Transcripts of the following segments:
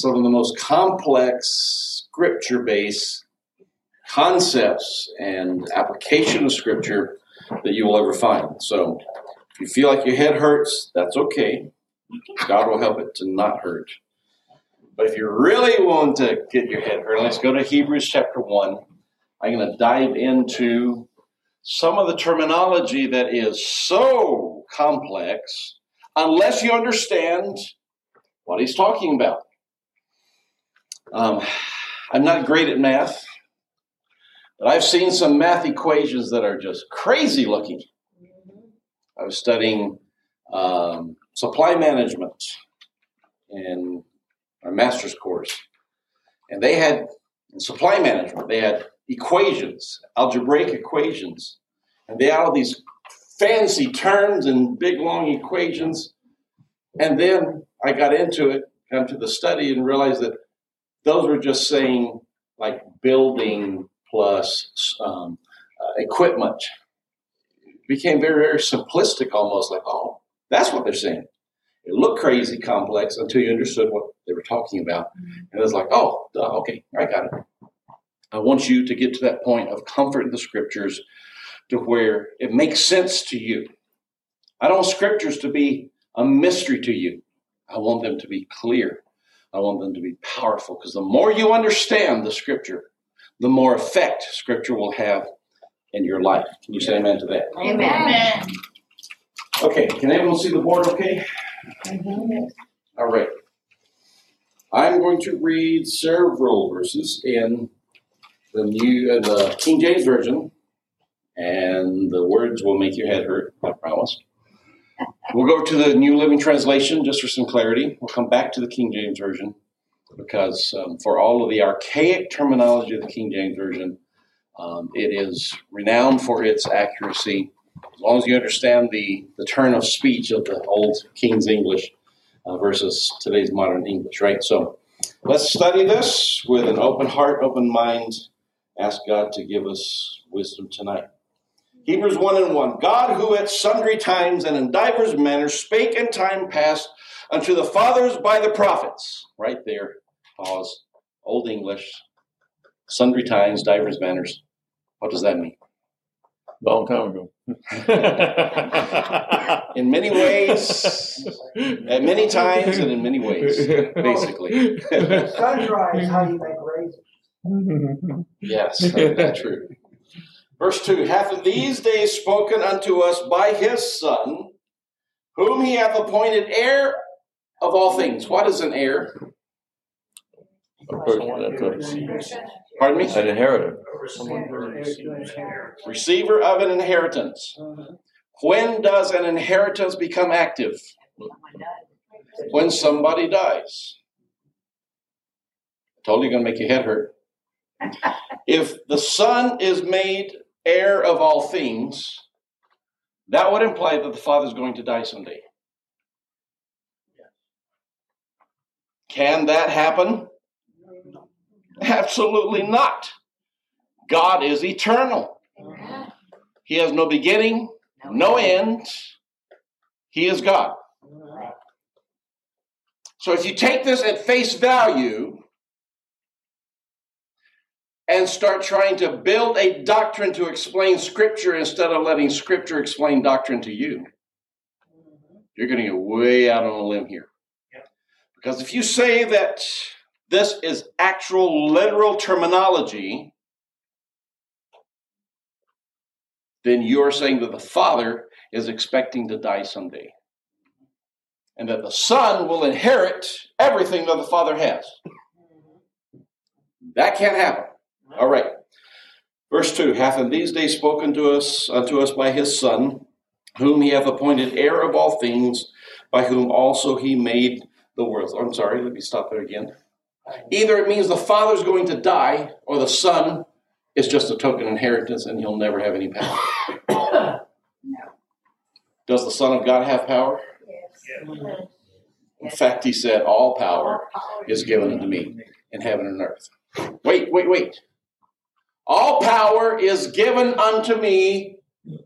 some of the most complex scripture based concepts and application of scripture that you will ever find. So if you feel like your head hurts, that's okay. God will help it to not hurt. But if you really want to get your head hurt, let's go to Hebrews chapter 1. I'm going to dive into some of the terminology that is so complex unless you understand what he's talking about. Um, I'm not great at math, but I've seen some math equations that are just crazy looking. I was studying um, supply management in our master's course, and they had supply management they had equations, algebraic equations, and they had all these fancy terms and big long equations. And then I got into it, got into the study, and realized that those were just saying like building plus um, uh, equipment. It became very, very simplistic almost like, oh, that's what they're saying. It looked crazy complex until you understood what they were talking about. And it was like, oh, duh, okay, I got it. I want you to get to that point of comfort in the scriptures to where it makes sense to you. I don't want scriptures to be a mystery to you. I want them to be clear. I want them to be powerful because the more you understand the scripture, the more effect scripture will have in your life. Can you say amen to that? Amen. amen. Okay, can everyone see the board okay? Mhm. All right. I'm going to read several verses in the new uh, the King James version, and the words will make your head hurt. I promise. We'll go to the New Living Translation just for some clarity. We'll come back to the King James version because um, for all of the archaic terminology of the King James version, um, it is renowned for its accuracy. As long as you understand the, the turn of speech of the old King's English uh, versus today's modern English, right? So let's study this with an open heart, open mind. Ask God to give us wisdom tonight. Hebrews 1 and 1. God, who at sundry times and in divers manners spake in time past unto the fathers by the prophets. Right there, pause. Old English, sundry times, divers manners. What does that mean? Long time ago. In many ways, at many times, and in many ways, basically. Sunrise, how you make raisins. yes, that's true. Verse 2 Hath in these days spoken unto us by his Son, whom he hath appointed heir of all things. What is an heir? A person that's Pardon me? An inheritor. Receiver of an inheritance. When does an inheritance become active? When somebody dies. Totally going to make your head hurt. If the Son is made heir of all things, that would imply that the Father is going to die someday. Can that happen? Absolutely not. God is eternal. He has no beginning, no end. He is God. So if you take this at face value and start trying to build a doctrine to explain Scripture instead of letting Scripture explain doctrine to you, mm-hmm. you're going to get way out on a limb here. Because if you say that this is actual literal terminology, then you're saying that the Father is expecting to die someday. And that the Son will inherit everything that the Father has. Mm-hmm. That can't happen. All right. Verse 2 Hath in these days spoken to us unto us by his Son, whom he hath appointed heir of all things, by whom also he made the world. I'm sorry, let me stop there again. Either it means the Father's going to die, or the Son is just a token inheritance and he'll never have any power. no. Does the Son of God have power? Yes. In fact, he said, All power is given unto me in heaven and earth. Wait, wait, wait. All power is given unto me. Did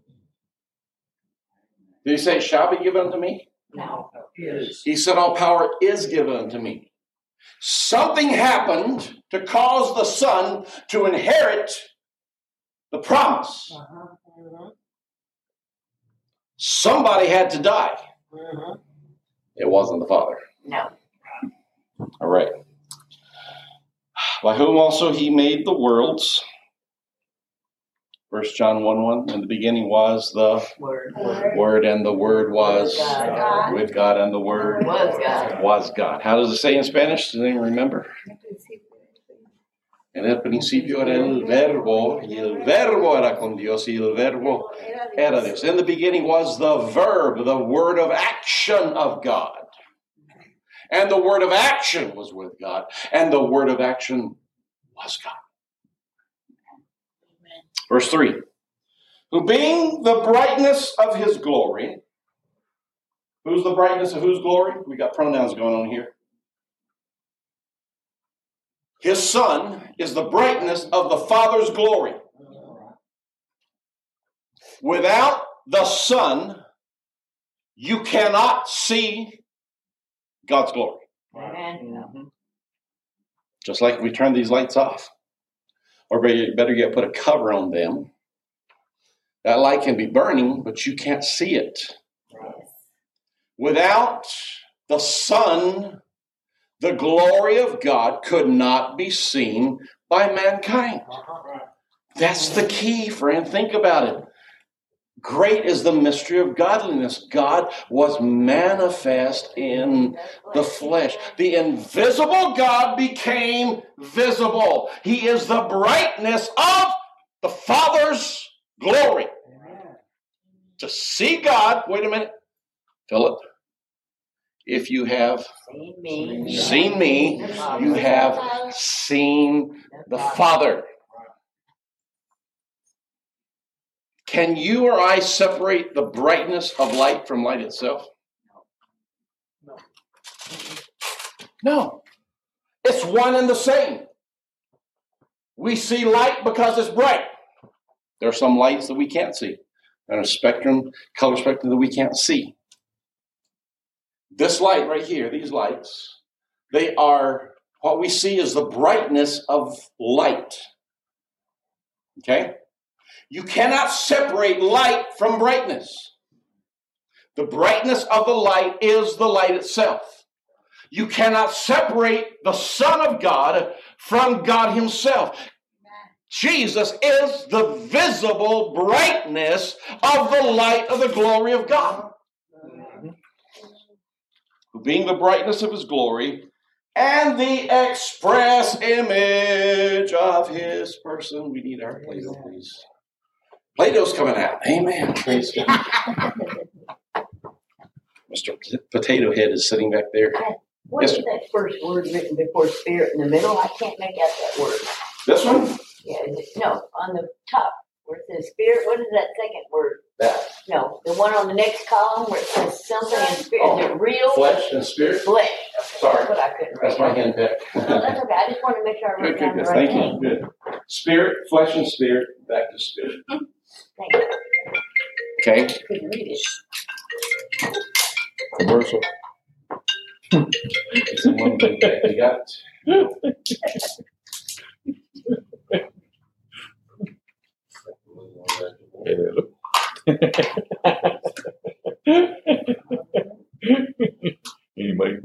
he say, shall be given unto me? No. Is. He said, All power is given unto me. something happened to cause the son to inherit the promise. Uh-huh. Somebody had to die. Mhm. It wasn't the father. No. All right. By whom also he made the worlds. First John 1 1. In the beginning was the Word. Word, and the Word was God. with God, and the Word Was God. was God. How does it say in Spanish? Does anyone remember? En el principio era el verbo, y el verbo era con Dios, y el verbo era Dios. In the beginning was the verb, the word of action of God. And the word of action was with God, and the word of action was God. Verse 3 Who being the brightness of his glory, who's the brightness of whose glory? We got pronouns going on here. His son is the brightness of the Father's glory. Without the Son, you cannot see God's glory. Amen. Mm-hmm. Just like we turn these lights off, or better better yet, put a cover on them. That light can be burning, but you can't see it. Without the sun, the glory of God could not be seen by mankind. Uh-huh, That's the key, friend. Think about it. Great is the mystery of godliness. God was manifest in the flesh. The invisible God became visible. He is the brightness of the Father's glory. To see God, wait a minute, Philip. If you have Seen me. seen me, you have seen the Father. Can you or I separate the brightness of light from light itself? No. No. It's one and the same. We see light because it's bright. There are some lights that we can't see, and a spectrum, color spectrum that we can't see. This light right here, these lights, they are what we see is the brightness of light. Okay? You cannot separate light from brightness. The brightness of the light is the light itself. You cannot separate the Son of God from God Himself. Jesus is the visible brightness of the light of the glory of God. Who being the brightness of His glory and the express image of His person. We need our Play-Doh, please. Play-Doh's coming out. Amen. Praise God. Mr. P- Potato Head is sitting back there. What Yes, is that first word written before spirit in the middle? I can't make out that word. This one? Yeah, is it, no, on the top where it says spirit. What is that second word? That. No, the one on the next column where it says something in spirit. Is it oh, real? Flesh and spirit? Flesh. Sorry. That's what I couldn't That's read. my hand pick. No, that's okay. I just wanted to make sure I Good, wrote good, down the good. right Thank thing. you. Good. Spirit, flesh and spirit, back to spirit. Thank you. Okay? Couldn't read it. Commercial. It's in one big bag. You got it? Yeah, look. Anybody?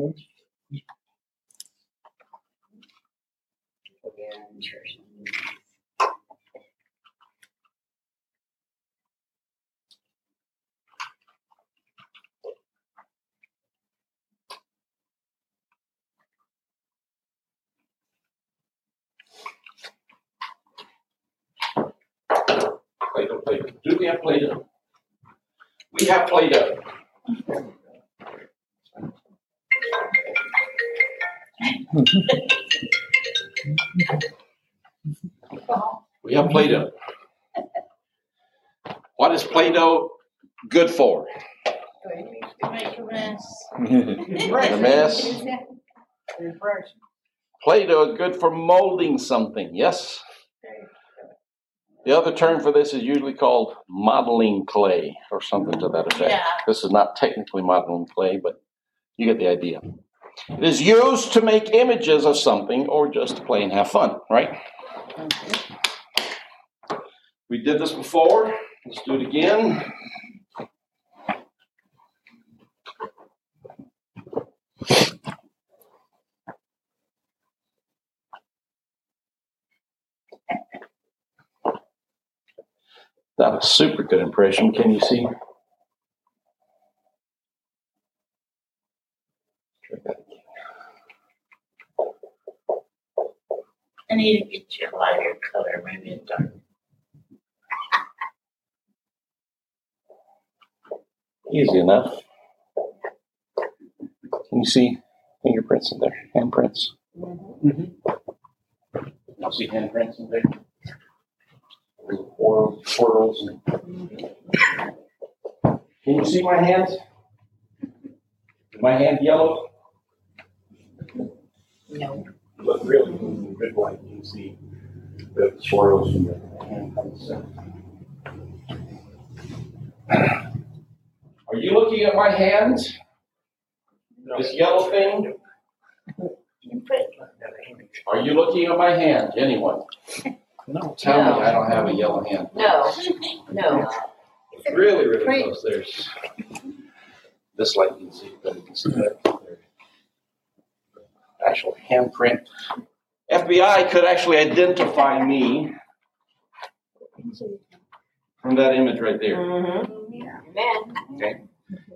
Want? Play-Doh, Play-Doh. Do we have Play-Doh? We have Play-Doh. We have Play-Doh. What is Play-Doh good for? The mess. Refresh. Play-Doh is good for molding something, yes? The other term for this is usually called modeling clay or something to that effect. Yeah. This is not technically modeling clay, but you get the idea. It is used to make images of something or just to play and have fun, right? We did this before. Let's do it again. That was a super good impression. Can you see? Try. I need to get you a lighter color, maybe a dark. Easy enough. Can you see fingerprints in there? Handprints? Mm-hmm. You see handprints in there? Little Or swirls. Can you see my hand? Is my hand yellow? No. Look really good light. You can see the swirls in the handprints. Are you looking at my hand? This yellow thing? Are you looking at my hand? Anyone? No. Tell No. me I don't have a yellow hand. No, no. It's really, really Great. close. There's this light you can see, but you can see that. Actual handprint. FBI could actually identify me from that image right there. Mm-hmm. Amen. Okay.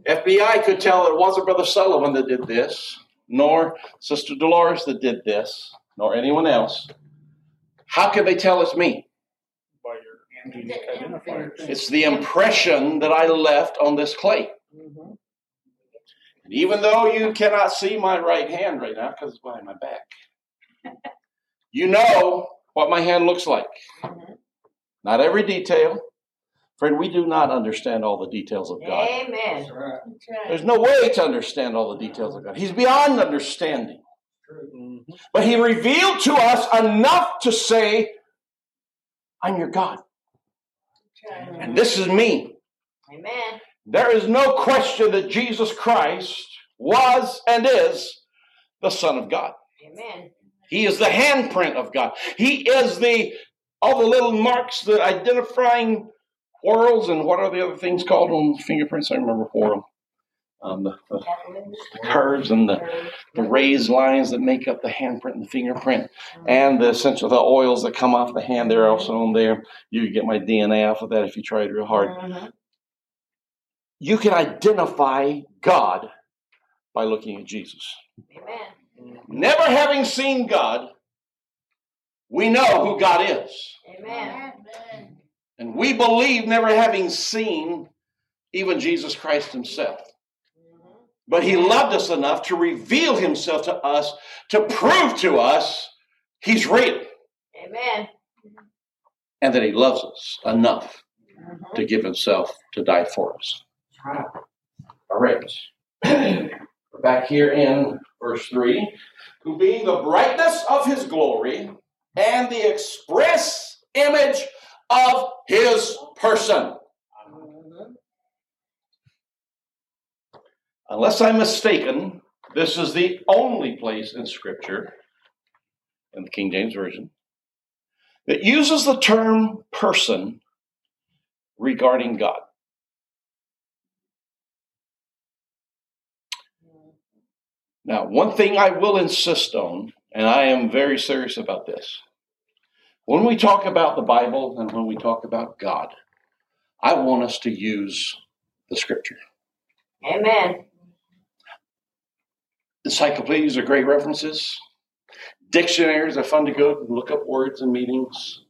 FBI could tell it wasn't Brother Sullivan that did this, nor Sister Dolores that did this, nor anyone else. How could they tell it's me? By your unique. It's the impression that I left on this clay. Mm-hmm. And even though you cannot see my right hand right now because it's behind my back, you know what my hand looks like. Mhm. Not every detail. Friend, we do not understand all the details of God. Amen. right. There's no way to understand all the details of God. He's beyond understanding. But He revealed to us enough to say, I'm your God. And this is me. Amen. There is no question that Jesus Christ was and is the Son of God. Amen. He is the handprint of God. He is the all the little marks, the identifying whorls, and what are the other things called on fingerprints? I remember whorl. Um, the, the curves and the, the raised lines that make up the handprint and the fingerprint, and the essential the oils that come off the hand. They're also on there. You can get my DNA off of that if you tried real hard. Mhm. You can identify God by looking at Jesus. Amen. Never having seen God, we know who God is. Amen. And we believe never having seen even Jesus Christ himself. But he loved us enough to reveal himself to us to prove to us he's real Amen. and that he loves us enough Mhm. to give himself to die for us. All right. We're back here in verse 3. Who being the brightness of his glory and the express image of his person. Unless I'm mistaken, this is the only place in Scripture, in the King James Version, that uses the term person regarding God. Now, one thing I will insist on, and I am very serious about this. When we talk about the Bible and when we talk about God, I want us to use the Scripture. Amen. Encyclopedias are great references. Dictionaries are fun to go and look up words and meanings.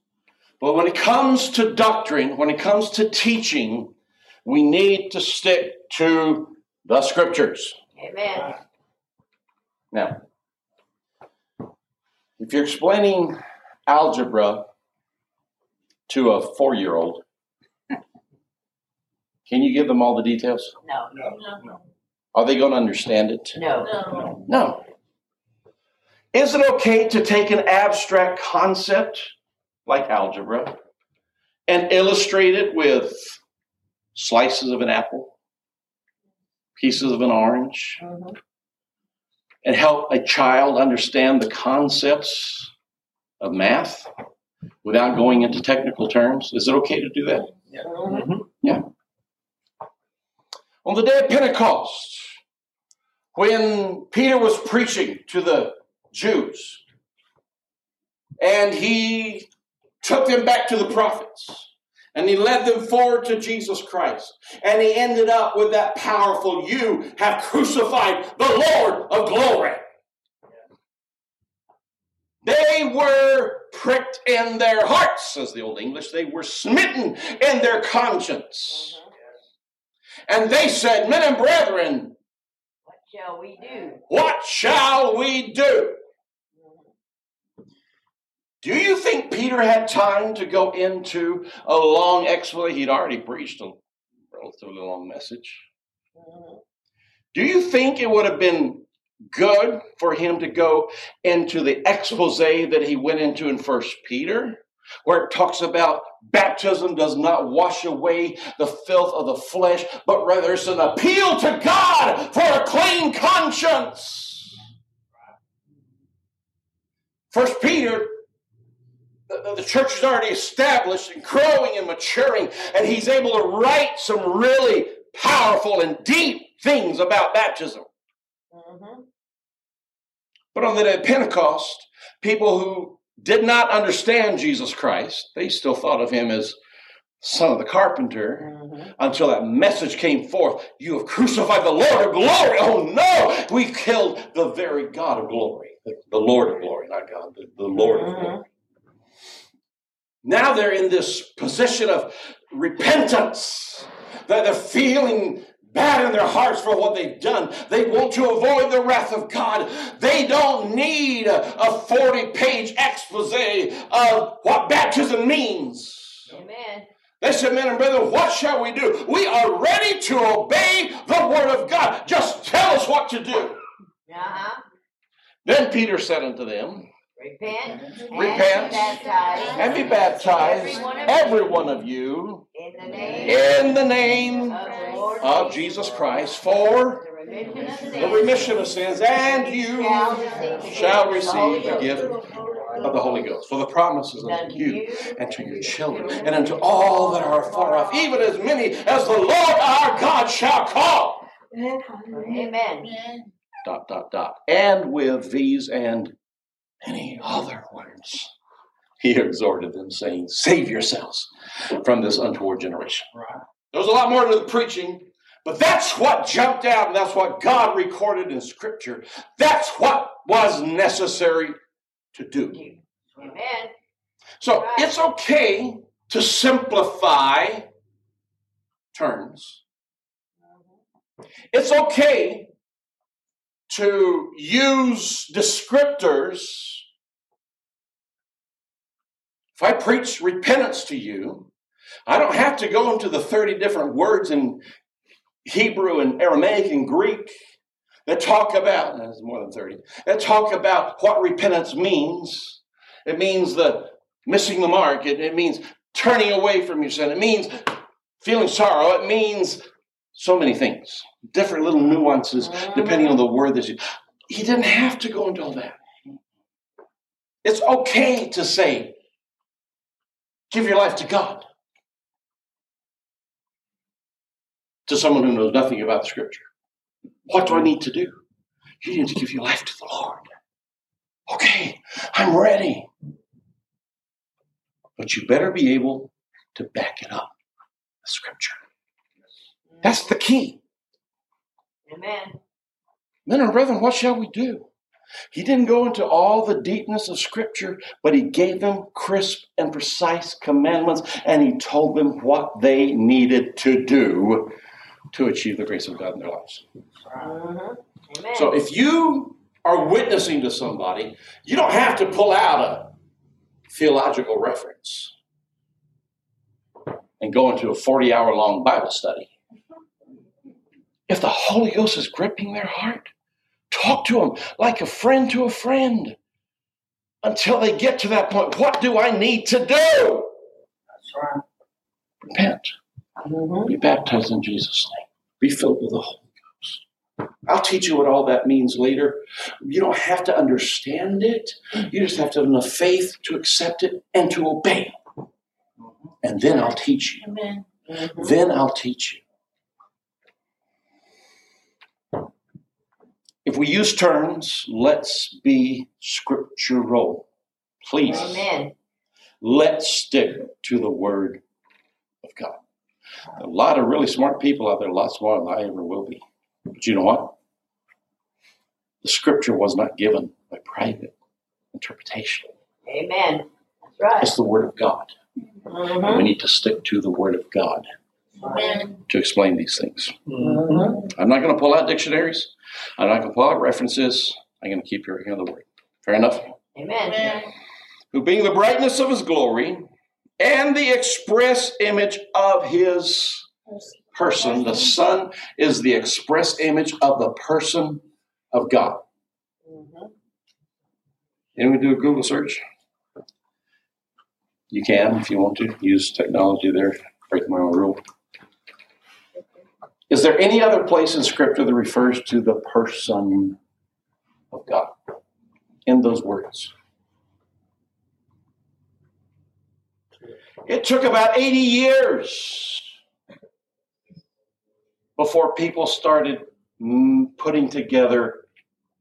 But when it comes to doctrine, when it comes to teaching, we need to stick to the scriptures. Amen. Now, if you're explaining algebra to a four year old, can you give them all the details? No. No. Are they going to understand it? No. No. No. Is it okay to take an abstract concept like algebra and illustrate it with slices of an apple, pieces of an orange, Mhm. and help a child understand the concepts of math without going into technical terms? Is it okay to do that? Mhm. On the day of Pentecost, when Peter was preaching to the Jews, and he took them back to the prophets, and he led them forward to Jesus Christ, and he ended up with that powerful, You have crucified the Lord of glory. They were pricked in their hearts, says the Old English. They were smitten in their conscience. And they said, Men and brethren, What shall we do? what shall we do? Do you think Peter had time to go into a long explanation? He'd already preached a relatively long message. Do you think it would have been good for him to go into the expose that he went into in First Peter, where it talks about baptism does not wash away the filth of the flesh, but rather it's an appeal to God for a clean conscience? First Peter the, the church is already established and growing and maturing, and he's able to write some really powerful and deep things about baptism. Mhm. But on the day of Pentecost, people who did not understand Jesus Christ, they still thought of him as son of the carpenter Mhm. until that message came forth. You have crucified the Lord of glory. Oh no, we killed the very God of glory, the, the Lord of glory, not God, the, the Lord of Mhm. glory. Now they're in this position of repentance. That they're feeling bad in their hearts for what they've done. They want to avoid the wrath of God. They don't need a 40 page expose of what baptism means. Amen. They said, Men and brethren, what shall we do? We are ready to obey the word of God. Just tell us what to do. Uh-huh. Then Peter said unto them, Repent. and Repent. be baptized. And be baptized, every one of you, In the name in the name of of Jesus Christ for The remission of sins. the remission of sins, and you shall receive the gift of the Holy Ghost. For the promises unto you and to your children and unto all that are far off, even as many as the Lord our God shall call. Amen. Dot, dot, dot. And with these and many other words, he exhorted them, saying, Save yourselves from this untoward generation. Right. There was a lot more to the preaching, but that's what jumped out, and that's what God recorded in Scripture. That's what was necessary to do. Amen. So it's okay to simplify terms. Mm-hmm. It's okay to use descriptors. If I preach repentance to you, I don't have to go into the 30 different words in Hebrew and Aramaic and Greek that talk about, there's more than 30, that talk about what repentance means. It means the missing the mark. It, it means turning away from your sin. It means feeling sorrow. It means so many things, different little nuances mm-hmm. depending on the word that you. He didn't have to go into all that. It's okay to say, give your life to God. To someone who knows nothing about the scripture. What do I need to do? You need to give your life to the Lord. Okay, I'm ready. But you better be able to back it up. The scripture. That's the key. Amen. Men and brethren, what shall we do? He didn't go into all the deepness of Scripture, but he gave them crisp and precise commandments, and he told them what they needed to do to achieve the grace of God in their lives. Mm-hmm. Amen. So if you are witnessing to somebody, you don't have to pull out a theological reference and go into a 40 hour long Bible study. If the Holy Ghost is gripping their heart, talk to them like a friend to a friend until they get to that point. What do I need to do? That's right. Repent. Mhm. Be baptized in Jesus' name. Be filled with the Holy Ghost. I'll teach you what all that means later. You don't have to understand it. You just have to have enough faith to accept it and to obey. And then I'll teach you. Amen. Mhm. Then I'll teach you. If we use terms, let's be scriptural. Please, Amen. let's stick to the Word of God. A lot of really smart people out there, a lot smarter than I ever will be. But you know what? The Scripture was not given by private interpretation. Amen. That's right. It's the Word of God. Mhm. We need to stick to the Word of God Amen. to explain these things. Mhm. I'm not going to pull out dictionaries. I'm not going to pull out references. I'm going to keep hearing hand the word. Fair enough? Amen. Amen. Who being the brightness of his glory and the express image of his person, the Son is the express image of the person of God. Mhm. Anyone do a Google search? You can if you want to use technology there. Break my own rule. Is there any other place in Scripture that refers to the person of God in those words? It took about 80 years before people started mm, putting together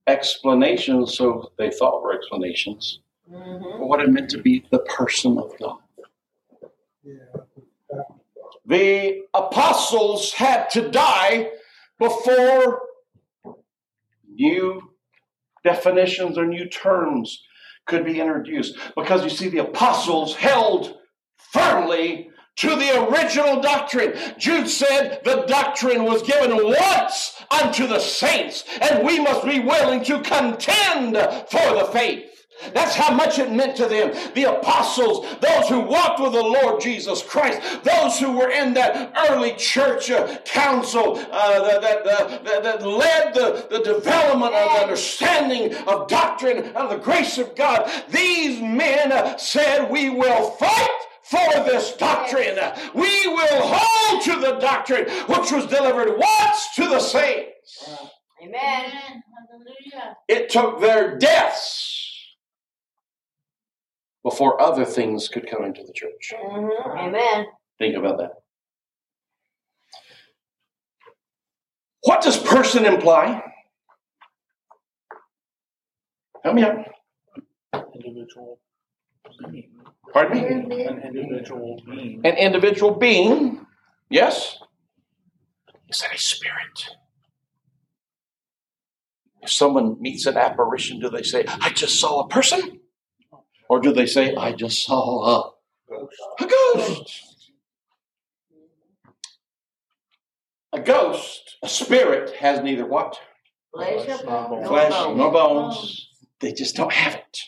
explanations, so they thought were explanations, Mhm. for what it meant to be the person of God. The apostles had to die before new definitions or new terms could be introduced. Because you see, the apostles held firmly to the original doctrine. Jude said the doctrine was given once unto the saints, and we must be willing to contend for the faith. That's how much it meant to them. The apostles, those who walked with the Lord Jesus Christ, those who were in that early church uh, council uh, that, that, uh, that, that led the, the development of the understanding of doctrine of the grace of God. These men uh, said, We will fight for this doctrine. We will hold to the doctrine which was delivered once to the saints. Amen. Amen. Hallelujah. It took their deaths before other things could come into the church. Mhm. Amen. Think about that. What does person imply? Help me out. Individual being. Pardon me? An individual being. An individual being, yes? Is that a spirit? If someone meets an apparition, do they say, I just saw a person? Or do they say, I just saw Ghost. a, a ghost? A ghost, a spirit, has neither what? Flesh Nor bone. bone. Flesh nor bones. They just don't have it.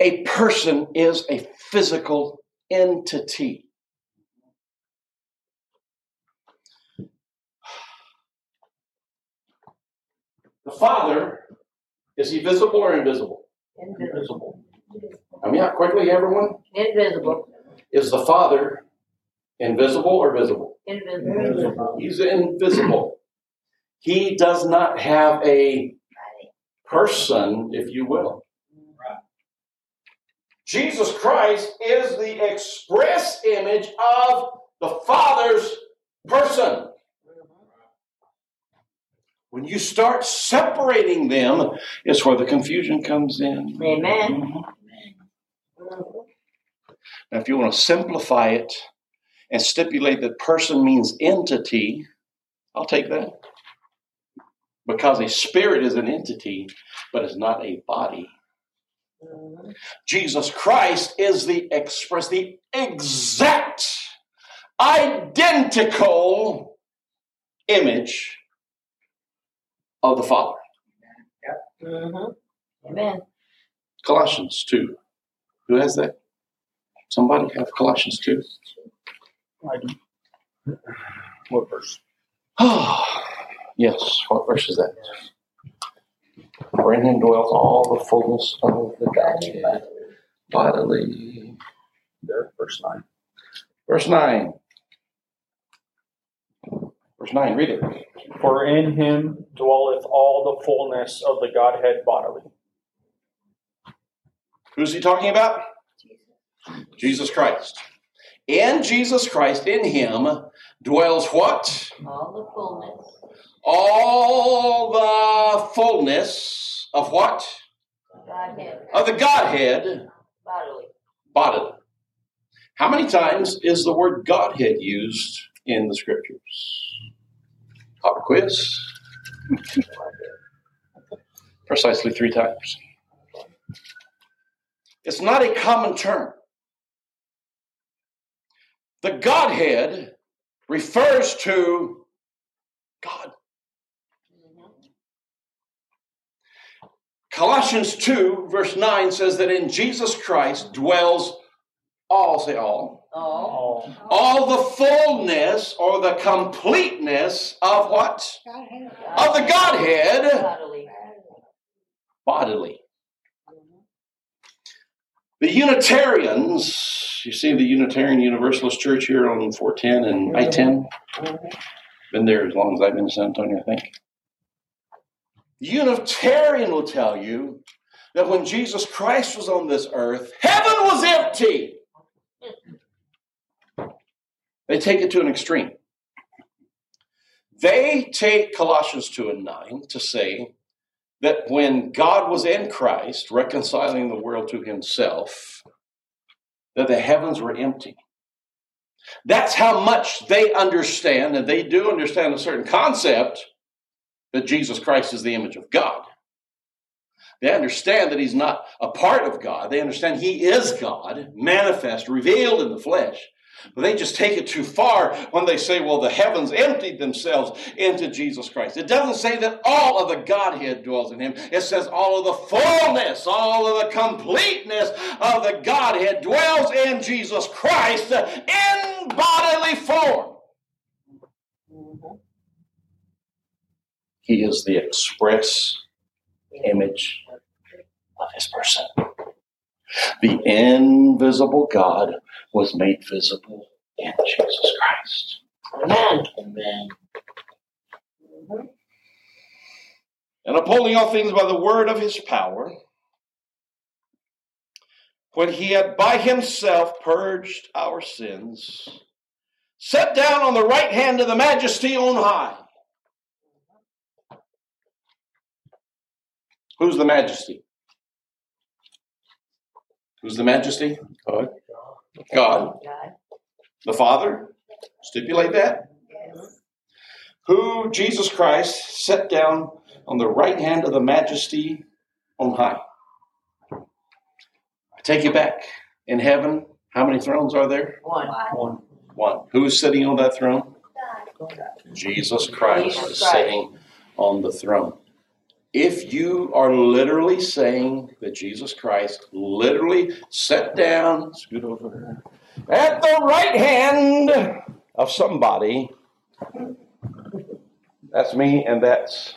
A person is a physical entity. The Father, is he visible or invisible? Invisible. I mean, how quickly, everyone? Invisible. Is the Father invisible or visible? Invisible. He's invisible. He does not have a person, if you will. Jesus Christ is the express image of the Father's person. When you start separating them, is where the confusion comes in. Amen. Mhm. Now, if you want to simplify it and stipulate that person means entity, I'll take that. Because a spirit is an entity, but it's not a body. Jesus Christ is the express, the exact, identical image of the Father. Mhm. Amen. Colossians 2. Who has that? Somebody have Colossians 2? I do. What verse? Oh, yes. What verse is that? For in him dwells all the fullness of the Godhead bodily. There, verse 9. Verse 9. Verse 9, read it. For in him dwelleth all the fullness of the Godhead bodily. Who's he talking about? Jesus Christ. In Jesus Christ, in him, dwells what? All the fullness, All the fullness of what? Godhead, Of the Godhead bodily. bodily. How many times is the word Godhead used in the scriptures? Pop quiz. Precisely three times. It's not a common term. The Godhead refers to God. Mm-hmm. Colossians 2, verse 9 says that in Jesus Christ dwells all, say all, All. All. all the fullness or the completeness of what? Of the Godhead Bodily. bodily. The Unitarians, you see the Unitarian Universalist Church here on 410 and I 10? Been there as long as I've been in San Antonio, I think. The Unitarian will tell you that when Jesus Christ was on this earth, heaven was empty. They take it to an extreme. They take Colossians 2 and 9 to say that when God was in Christ, reconciling the world to himself, that the heavens were empty. That's how much they understand, and they do understand a certain concept that Jesus Christ is the image of God. They understand that he's not a part of God. They understand he is God, manifest, revealed in the flesh. They just take it too far when they say, well, the heavens emptied themselves into Jesus Christ. It doesn't say that all of the Godhead dwells in him. It says all of the fullness, all of the completeness of the Godhead dwells in Jesus Christ in bodily form. He is the express image of his person. The invisible God was made visible in Jesus Christ. Amen. Amen. And upholding all things by the word of his power, when he had by himself purged our sins, sat down on the right hand of the majesty on high. Who's the majesty? Who's the majesty? God. God. God. The Father. Stipulate that. Who Jesus Christ set down on the right hand of the majesty on high. I take you back. In heaven, how many thrones are there? One. One. One. Who is sitting on that throne? Jesus Christ Jesus is Christ. sitting on the throne. If you are literally saying that Jesus Christ literally sat down, scoot over at the right hand of somebody, that's me and that's.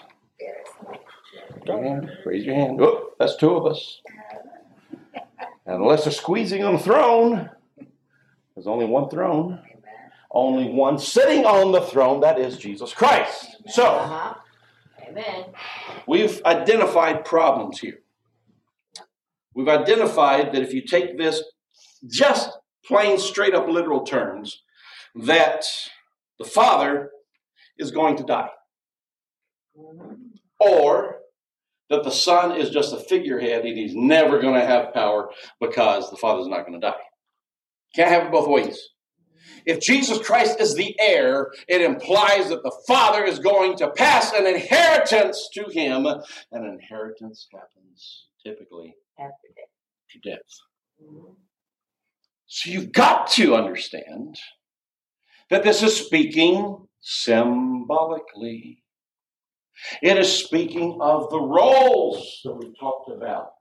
Raise your hand. Oh, that's two of us. And unless they're squeezing on the throne, there's only one throne, only one sitting on the throne, that is Jesus Christ. So, Uh-huh. Amen. we've identified problems here. We've identified that if you take this just plain, straight up literal terms, that the Father is going to die, or that the Son is just a figurehead and he's never going to have power because the Father's not going to die. Can't have it both ways. If Jesus Christ is the heir, it implies that the Father is going to pass an inheritance to him. An inheritance happens typically After to death. So you've got to understand that this is speaking symbolically. It is speaking of the roles that we talked about.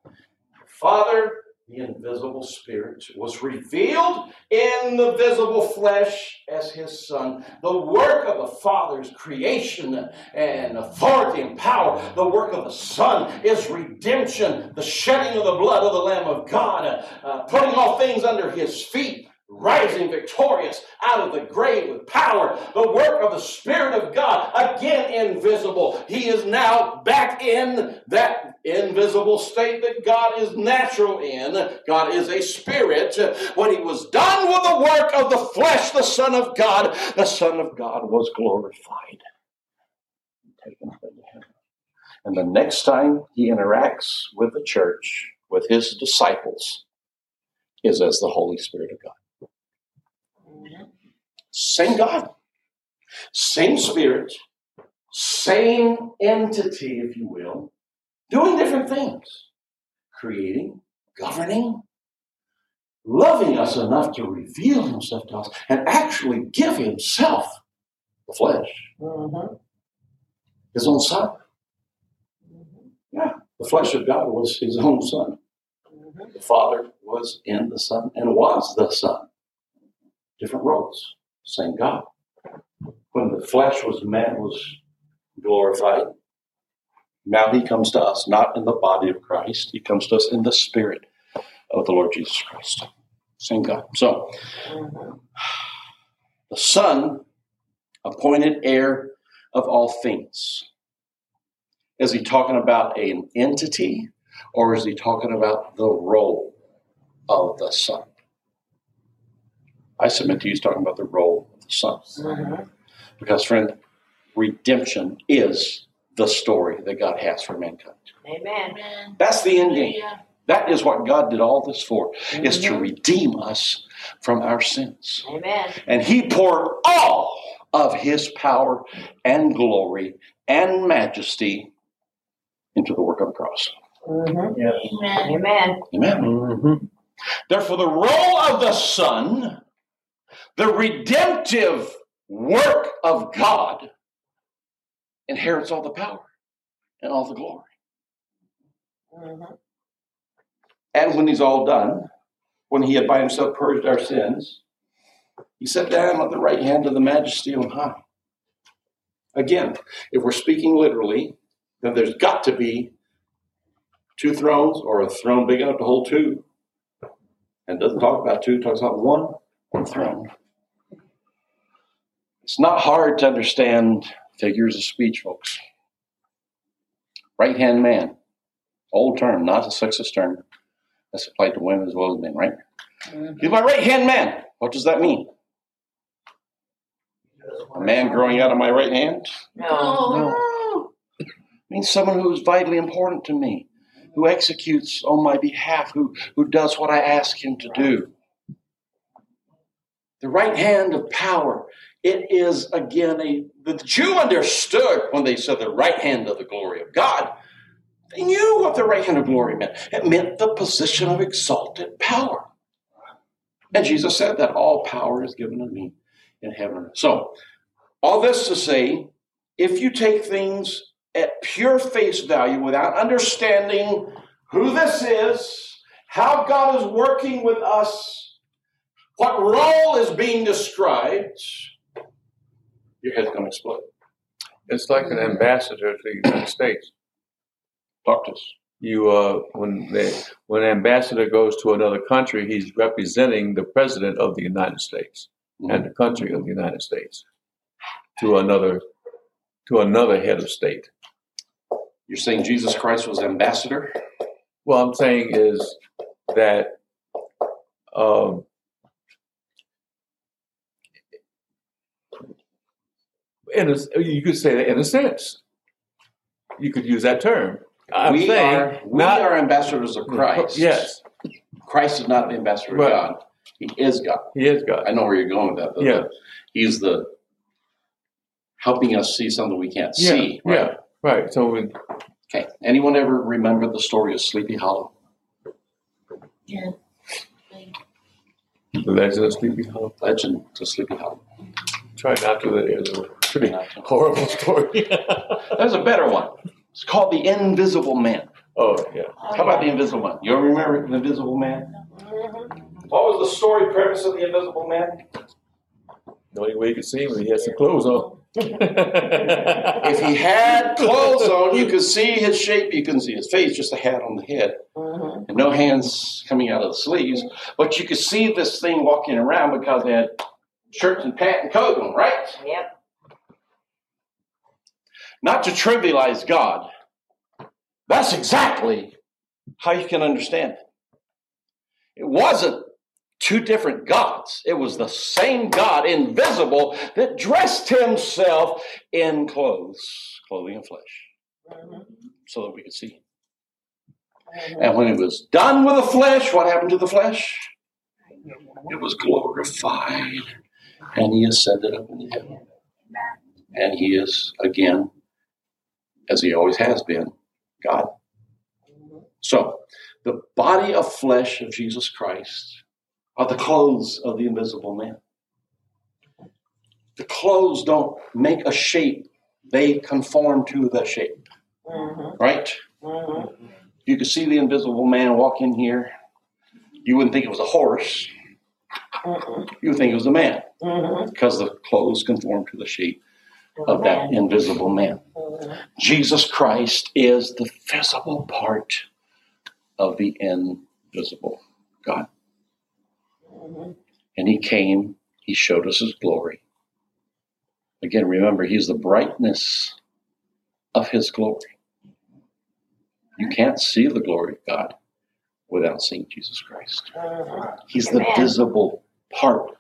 Father, the invisible spirit, was revealed in the visible flesh as his son. The work of the Father's creation and authority and power. The work of the Son is redemption, the shedding of the blood of the Lamb of God, uh, putting all things under his feet, rising victorious out of the grave with power, the work of the Spirit of God, again invisible. He is now back in that invisible state that God is natural in. God is a spirit. When he was done with the work of the flesh, the Son of God, the Son of God was glorified. Taken up into heaven. And the next time he interacts with the church, with his disciples, is as the Holy Spirit of God. Same God, same Spirit, same entity, if you will, doing different things, creating, governing, loving us enough to reveal himself to us and actually give himself, the flesh, Mhm. his own son. Yeah, the flesh of God was his own son. Mhm. The Father was in the Son and was the Son. Different roles, same God. When the flesh was man was glorified, now he comes to us not in the body of Christ, he comes to us in the spirit of the Lord Jesus Christ. Same God. So the Son, appointed heir of all things. Is he talking about an entity or is he talking about the role of the Son? I submit to you, he's talking about the role of the Son. Mhm. Because, friend, redemption is the story that God has for mankind. Amen. Amen. That's the end game. Hallelujah. That is what God did all this for, is to Mhm. redeem us from our sins. Amen. And he poured all of his power and glory and majesty into the work of the cross. Mhm. Amen. Amen. Amen. Mm-hmm. Therefore, the role of the Son, the redemptive work of God, inherits all the power and all the glory. Mhm. And when he's all done, when he had by himself purged our sins, he sat down at the right hand of the majesty on high. Again, if we're speaking literally, then there's got to be two thrones or a throne big enough to hold two. And doesn't talk about two, talks about one throne. It's not hard to understand figures of speech, folks. Right hand man, old term, not a sexist term. That's applied to women as well as men, right? Mm-hmm. He's my right hand man. What does that mean? A man growing out of my right hand? No. It means someone who is vitally important to me, who executes on my behalf, who, who does what I ask him to do. The right hand of power. It is again a the Jew understood when they said the right hand of the glory of God. They knew what the right hand of glory meant. It meant the position of exalted power. And Jesus said that all power is given to me in heaven. So, all this to say, if you take things at pure face value without understanding who this is, how God is working with us, what role is being described, your head's going to explode. It's like an ambassador to the United States. Talk to us. You, uh, when they, when an ambassador goes to another country, he's representing the president of the United States and the country of the United States to another to another head of state. You're saying Jesus Christ was ambassador? Well, I'm saying is that um, in a, you could say that in a sense, you could use that term. I'm we saying are, we not are ambassadors of Christ. Yes, Christ is not the ambassador Right. of God. He is God. he is God. I know where you're going with that. Though. Yeah. He's the helping us see something we can't Yeah, see. Right? yeah. Right. So when, Okay. Anyone ever remember the story of Sleepy Hollow? Yeah. the legend of Sleepy Hollow. Legend to Sleepy Hollow. Try not to. It's a pretty Not horrible story. There's a better one. It's called The Invisible Man. oh yeah. How about The Invisible Man? You remember The Invisible Man? Mhm. What was the story premise of The Invisible Man? The only way you could see him, he had some clothes on. If he had clothes on, you could see his shape, you couldn't see his face, just a hat on the head, Mhm. and no hands coming out of the sleeves. But you could see this thing walking around because they had shirts and pants and coat on, right? Yep. Not to trivialize God. That's exactly how you can understand it. It wasn't two different gods. It was the same God, invisible, that dressed himself in clothes, clothing of flesh, so that we could see him. And when it was done with the flesh, what happened to the flesh? It was glorified. And he ascended up into heaven. And he is, again, as he always has been, God. So, the body of flesh of Jesus Christ are the clothes of the invisible man. The clothes don't make a shape, they conform to the shape, Mhm. right? Mhm. You could see the invisible man walk in here. You wouldn't think it was a horse. Mhm. You would think it was a man Mhm. because the clothes conform to the shape of that invisible man. Jesus Christ is the visible part of the invisible God. And he came, he showed us his glory. Again, remember, he's the brightness of his glory. You can't see the glory of God without seeing Jesus Christ. He's the visible part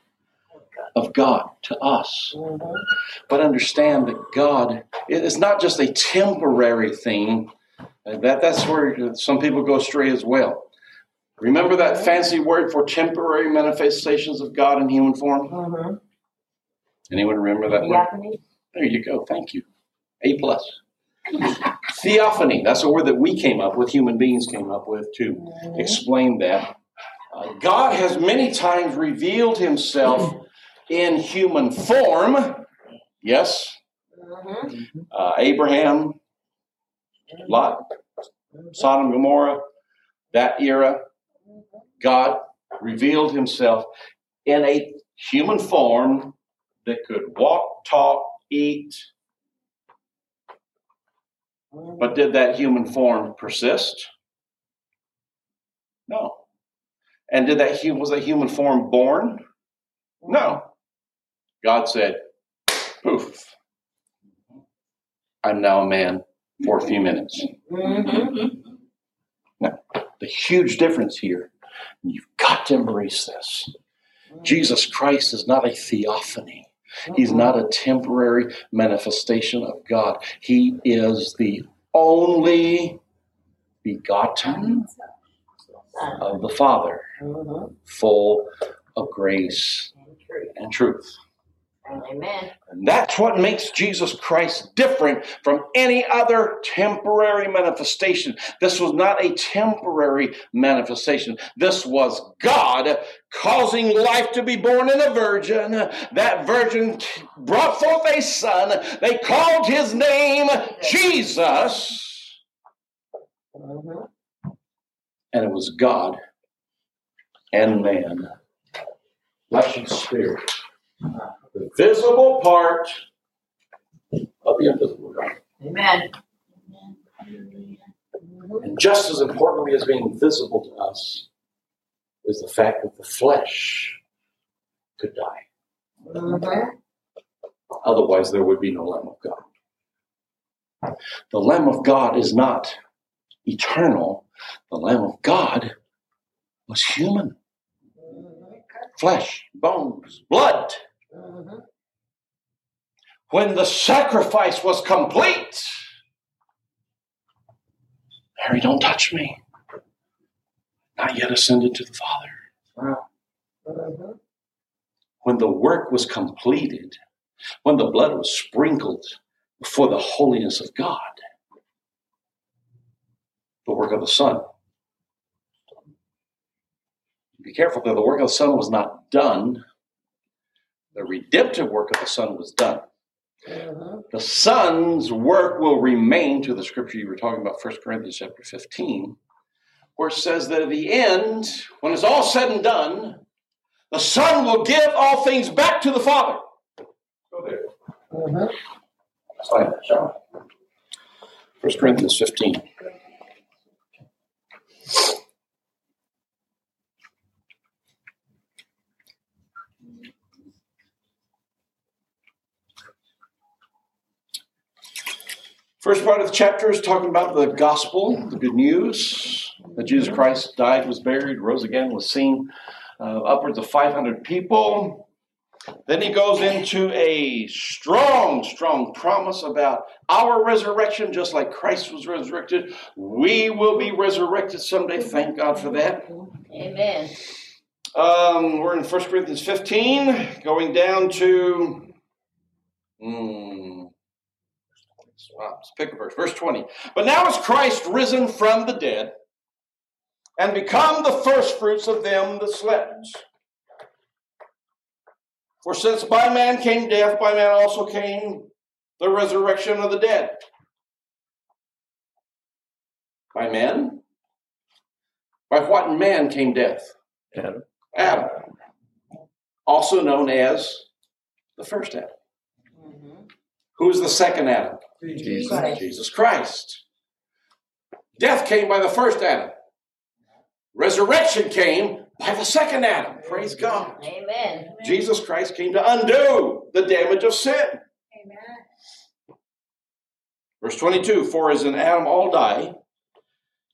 of God to us. Mhm. But understand that God is not just a temporary thing. That, that's where some people go astray as well. Remember that fancy word for temporary manifestations of God in human form? Mhm. Anyone remember that word? Theophany? There you go. Thank you. A plus. Theophany. That's a word that we came up with, human beings came up with to Mhm. explain that. Uh, God has many times revealed himself in human form. Yes. Mhm. Uh, Abraham, Lot, Sodom, Gomorrah, that era, God revealed himself in a human form that could walk, talk, eat. But did that human form persist? No. And did that was that human form born? No. God said, poof. I'm now a man for a few minutes. Mhm. The huge difference here, you've got to embrace this. Jesus Christ is not a theophany. He's not a temporary manifestation of God. He is the only begotten of the Father, Mhm. full of grace And truth. Amen. And that's what makes Jesus Christ different from any other temporary manifestation. This was not a temporary manifestation. This was God causing life to be born in a virgin. That virgin brought forth a son. They called his name Jesus. Mhm. And it was God and man, flesh and spirit. The visible part of the invisible God. Amen. And just as importantly as being visible to us is the fact that the flesh could die. Mhm. Otherwise, there would be no Lamb of God. The Lamb of God is not eternal. The Lamb of God was human Mhm. flesh, bones, blood. Mhm. When the sacrifice was complete, Mary, don't touch me. Not yet ascended to the Father. Mhm. when the work was completed, when the blood was sprinkled before the holiness of God, the work of the Son. Be careful that the work of the Son was not done. The redemptive work of the Son was done. Mhm. The Son's work will remain to the scripture you were talking about, 1 Corinthians chapter 15, where it says that at the end, when it's all said and done, the Son will give all things back to the Father. Go there. Slide that, Sean. First Corinthians fifteen. First part of the chapter is talking about the gospel, the good news that Jesus Christ died, was buried, rose again, was seen uh, upwards of 500 people. Then he goes into a strong, strong promise about our resurrection, just like Christ was resurrected. We will be resurrected someday. Thank God for that. Amen. Um, we're in 1 Corinthians 15, going down to. Hmm, wow, let's pick a verse. Verse 20. But now is Christ risen from the dead and become the firstfruits of them that slept. For since by man came death, by man also came the resurrection of the dead. By man? By what man came death? Adam. Adam, also known as the first Adam. Mhm. Who is the second Adam? Jesus. Christ. Jesus Christ. Death came by the first Adam. Resurrection came by the second Adam. Praise God. Amen. Jesus Christ came to undo the damage of sin. Amen. Verse 22 For as in Adam all die,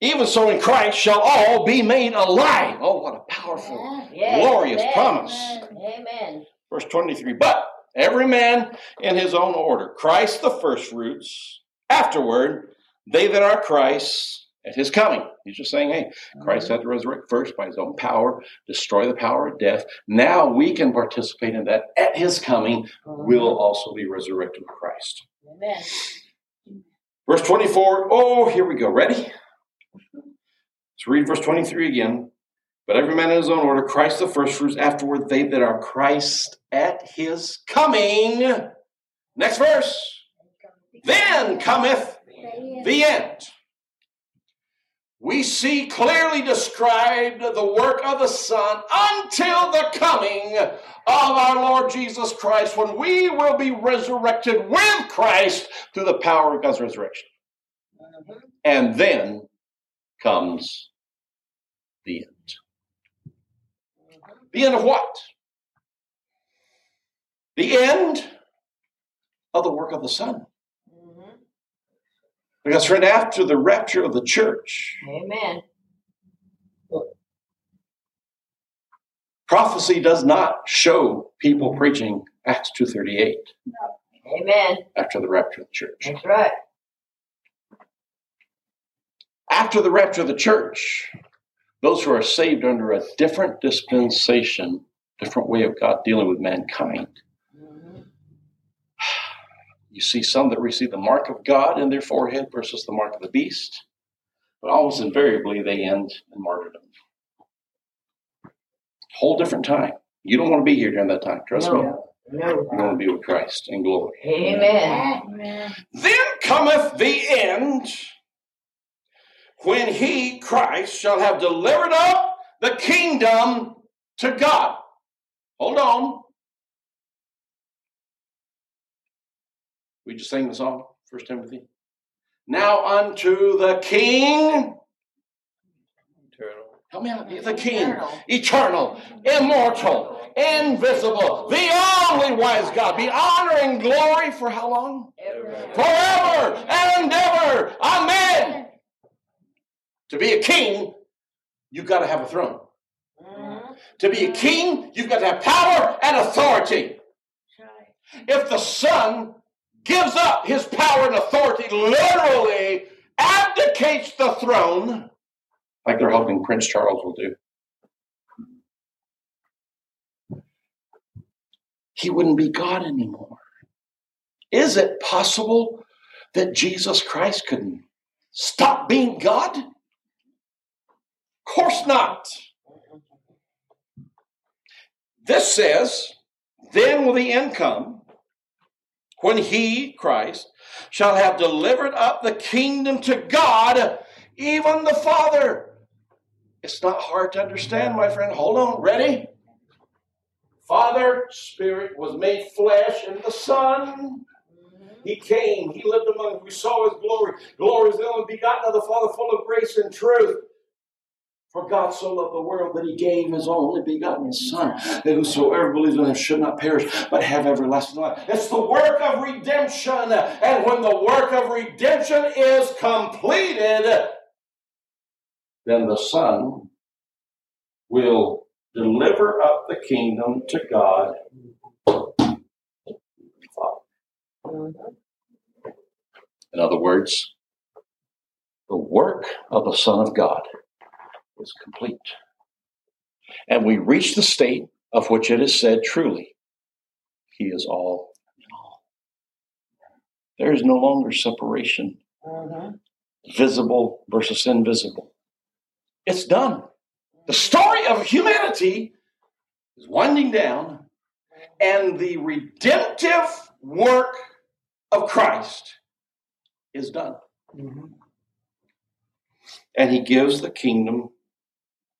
even so in Christ shall all be made alive. Oh, what a powerful, Yes, glorious amen. promise. Amen. Verse 23 But every man in his own order. Christ the first fruits, afterward, they that are Christ at his coming. He's just saying, hey, Christ mm-hmm. had to resurrect first by his own power, destroy the power of death. Now we can participate in that. At his coming, mm-hmm. we'll also be resurrected with Christ. Amen. Verse 24, oh, here we go. Ready? Let's read verse 23 again. But every man in his own order, Christ the firstfruits, afterward they that are Christ at his coming. Next verse. Then cometh the end. We see clearly described the work of the Son until the coming of our Lord Jesus Christ, when we will be resurrected with Christ through the power of God's resurrection. And then comes the end. The end of what? The end of the work of the Son. Mhm. Because, right after the rapture of the church, Amen. prophecy does not show people preaching Acts 2.38 Amen. after the rapture of the church. That's right. After the rapture of the church, those who are saved under a different dispensation, different way of God dealing with mankind, you see some that receive the mark of God in their forehead versus the mark of the beast, but almost invariably they end in martyrdom. Whole different time. You don't want to be here during that time. Trust me. No. No. You want to be with Christ in glory. Amen. Amen. Then cometh the end when he, Christ, shall have delivered up the kingdom to God. Hold on. We just sang the song, First Timothy. Now unto the King, Eternal. help me out, the King, Eternal. eternal, immortal, invisible, the only wise God, be honor and glory for how long? Ever. forever and ever. Amen. To be a king, you've got to have a throne. Mhm. To be a king, you've got to have power and authority. Right. If the son gives up his power and authority, literally abdicates the throne, like they're hoping Prince Charles will do, he wouldn't be God anymore. Is it possible that Jesus Christ couldn't stop being God? Course not. This says, Then will the end come when he, Christ, shall have delivered up the kingdom to God, even the Father. It's not hard to understand, my friend. Hold on. Ready? Father, Spirit was made flesh in the Son. He came, He lived among us, we saw His glory. Glory is the only begotten of the Father, full of grace and truth. For God so loved the world that he gave his only begotten Son, that whosoever believes in him should not perish, but have everlasting life. It's the work of redemption. And when the work of redemption is completed, then the Son will deliver up the kingdom to God. In other words, the work of the Son of God is complete. And we reach the state of which it is said truly, He is all in all. There is no longer separation, mm-hmm. visible versus invisible. It's done. The story of humanity is winding down, and the redemptive work of Christ is done. Mm-hmm. And He gives the kingdom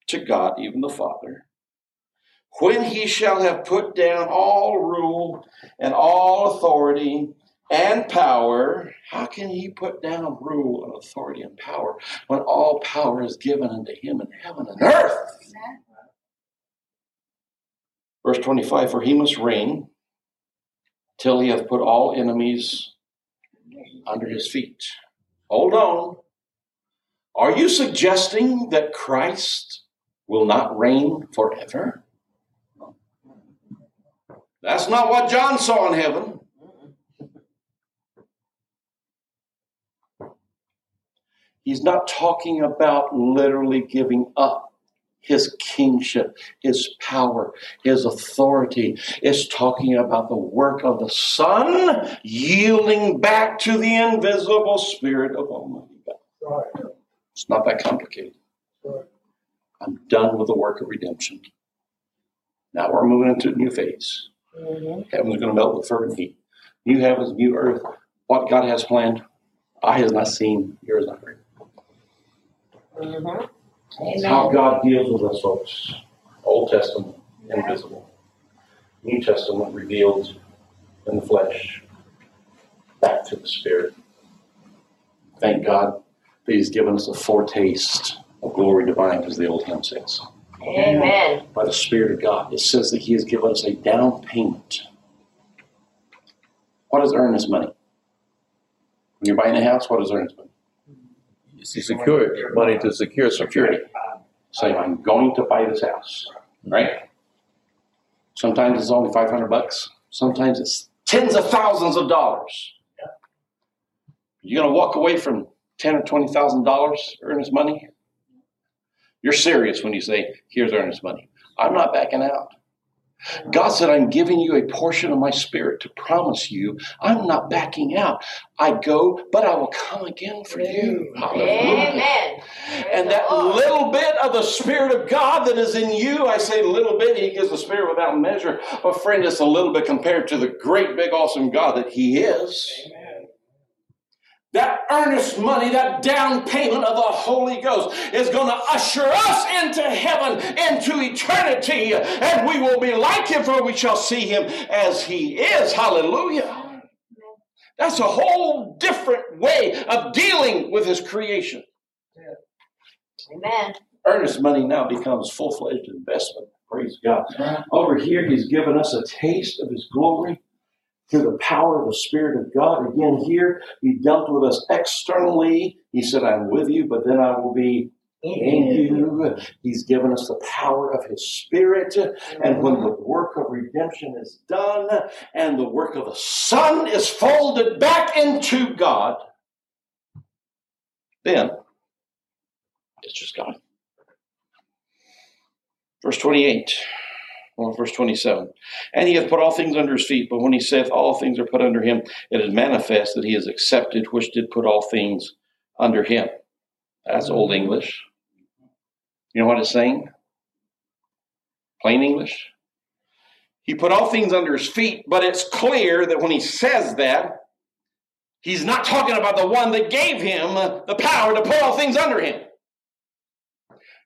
to God, even the Father, when he shall have put down all rule and all authority and power. How can he put down rule and authority and power when all power is given unto him in heaven and earth? Verse 25 For he must reign till he hath put all enemies under his feet. Hold on. Are you suggesting that Christ will not reign forever? That's not what John saw in heaven. He's not talking about literally giving up his kingship, his power, his authority. It's talking about the work of the Son yielding back to the invisible Spirit of Almighty God. It's not that complicated. I'm done with the work of redemption. Now we're moving into a new phase. Mm-hmm. Heaven's going to melt with fervent heat. New heavens, new earth. What God has planned, eye has not seen, ear has not heard. Mm-hmm. It's how God deals with us, folks. Old Testament, invisible. New Testament, revealed in the flesh. Back to the Spirit. Thank God that He's given us a foretaste of glory divine, as the old hymn says. Amen. By the Spirit of God. It says that He has given us a down payment. What is earnest money? When you're buying a house, what is earnest money? It's to secure money to secure security. Security. Say, I'm going to buy this house, right? Sometimes it's only 500 bucks. Sometimes it's tens of thousands of dollars. You're going to walk away from ten or twenty thousand dollars earnest money. You're serious when you say, "Here's earnest money." I'm not backing out. God said, "I'm giving you a portion of my spirit to promise you. I'm not backing out. I go, but I will come again for you." Hallelujah. Amen. And that little bit of the Spirit of God that is in you, I say little bit, He gives the Spirit without measure. But friend, it's a little bit compared to the great, big, awesome God that He is. That earnest money, that down payment of the Holy Ghost is going to usher us into heaven, into eternity, and we will be like Him, for we shall see Him as He is. Hallelujah. That's a whole different way of dealing with His creation. Amen. earnest money now becomes full fledged investment. Praise God. Over here, He's given us a taste of His glory through the power of the Spirit of God. Again, here, He dealt with us externally. He said, I'm with you, but then I will be in you. He's given us the power of His Spirit. And when the work of redemption is done and the work of the Son is folded back into God, then it's just God. Verse 28, well, verse 27. And he hath put all things under his feet, but when he saith all things are put under him, it is manifest that he is accepted, which did put all things under him. That's mm-hmm. Old English. You know what it's saying? Plain English. He put all things under his feet, but it's clear that when he says that, he's not talking about the one that gave him the power to put all things under him.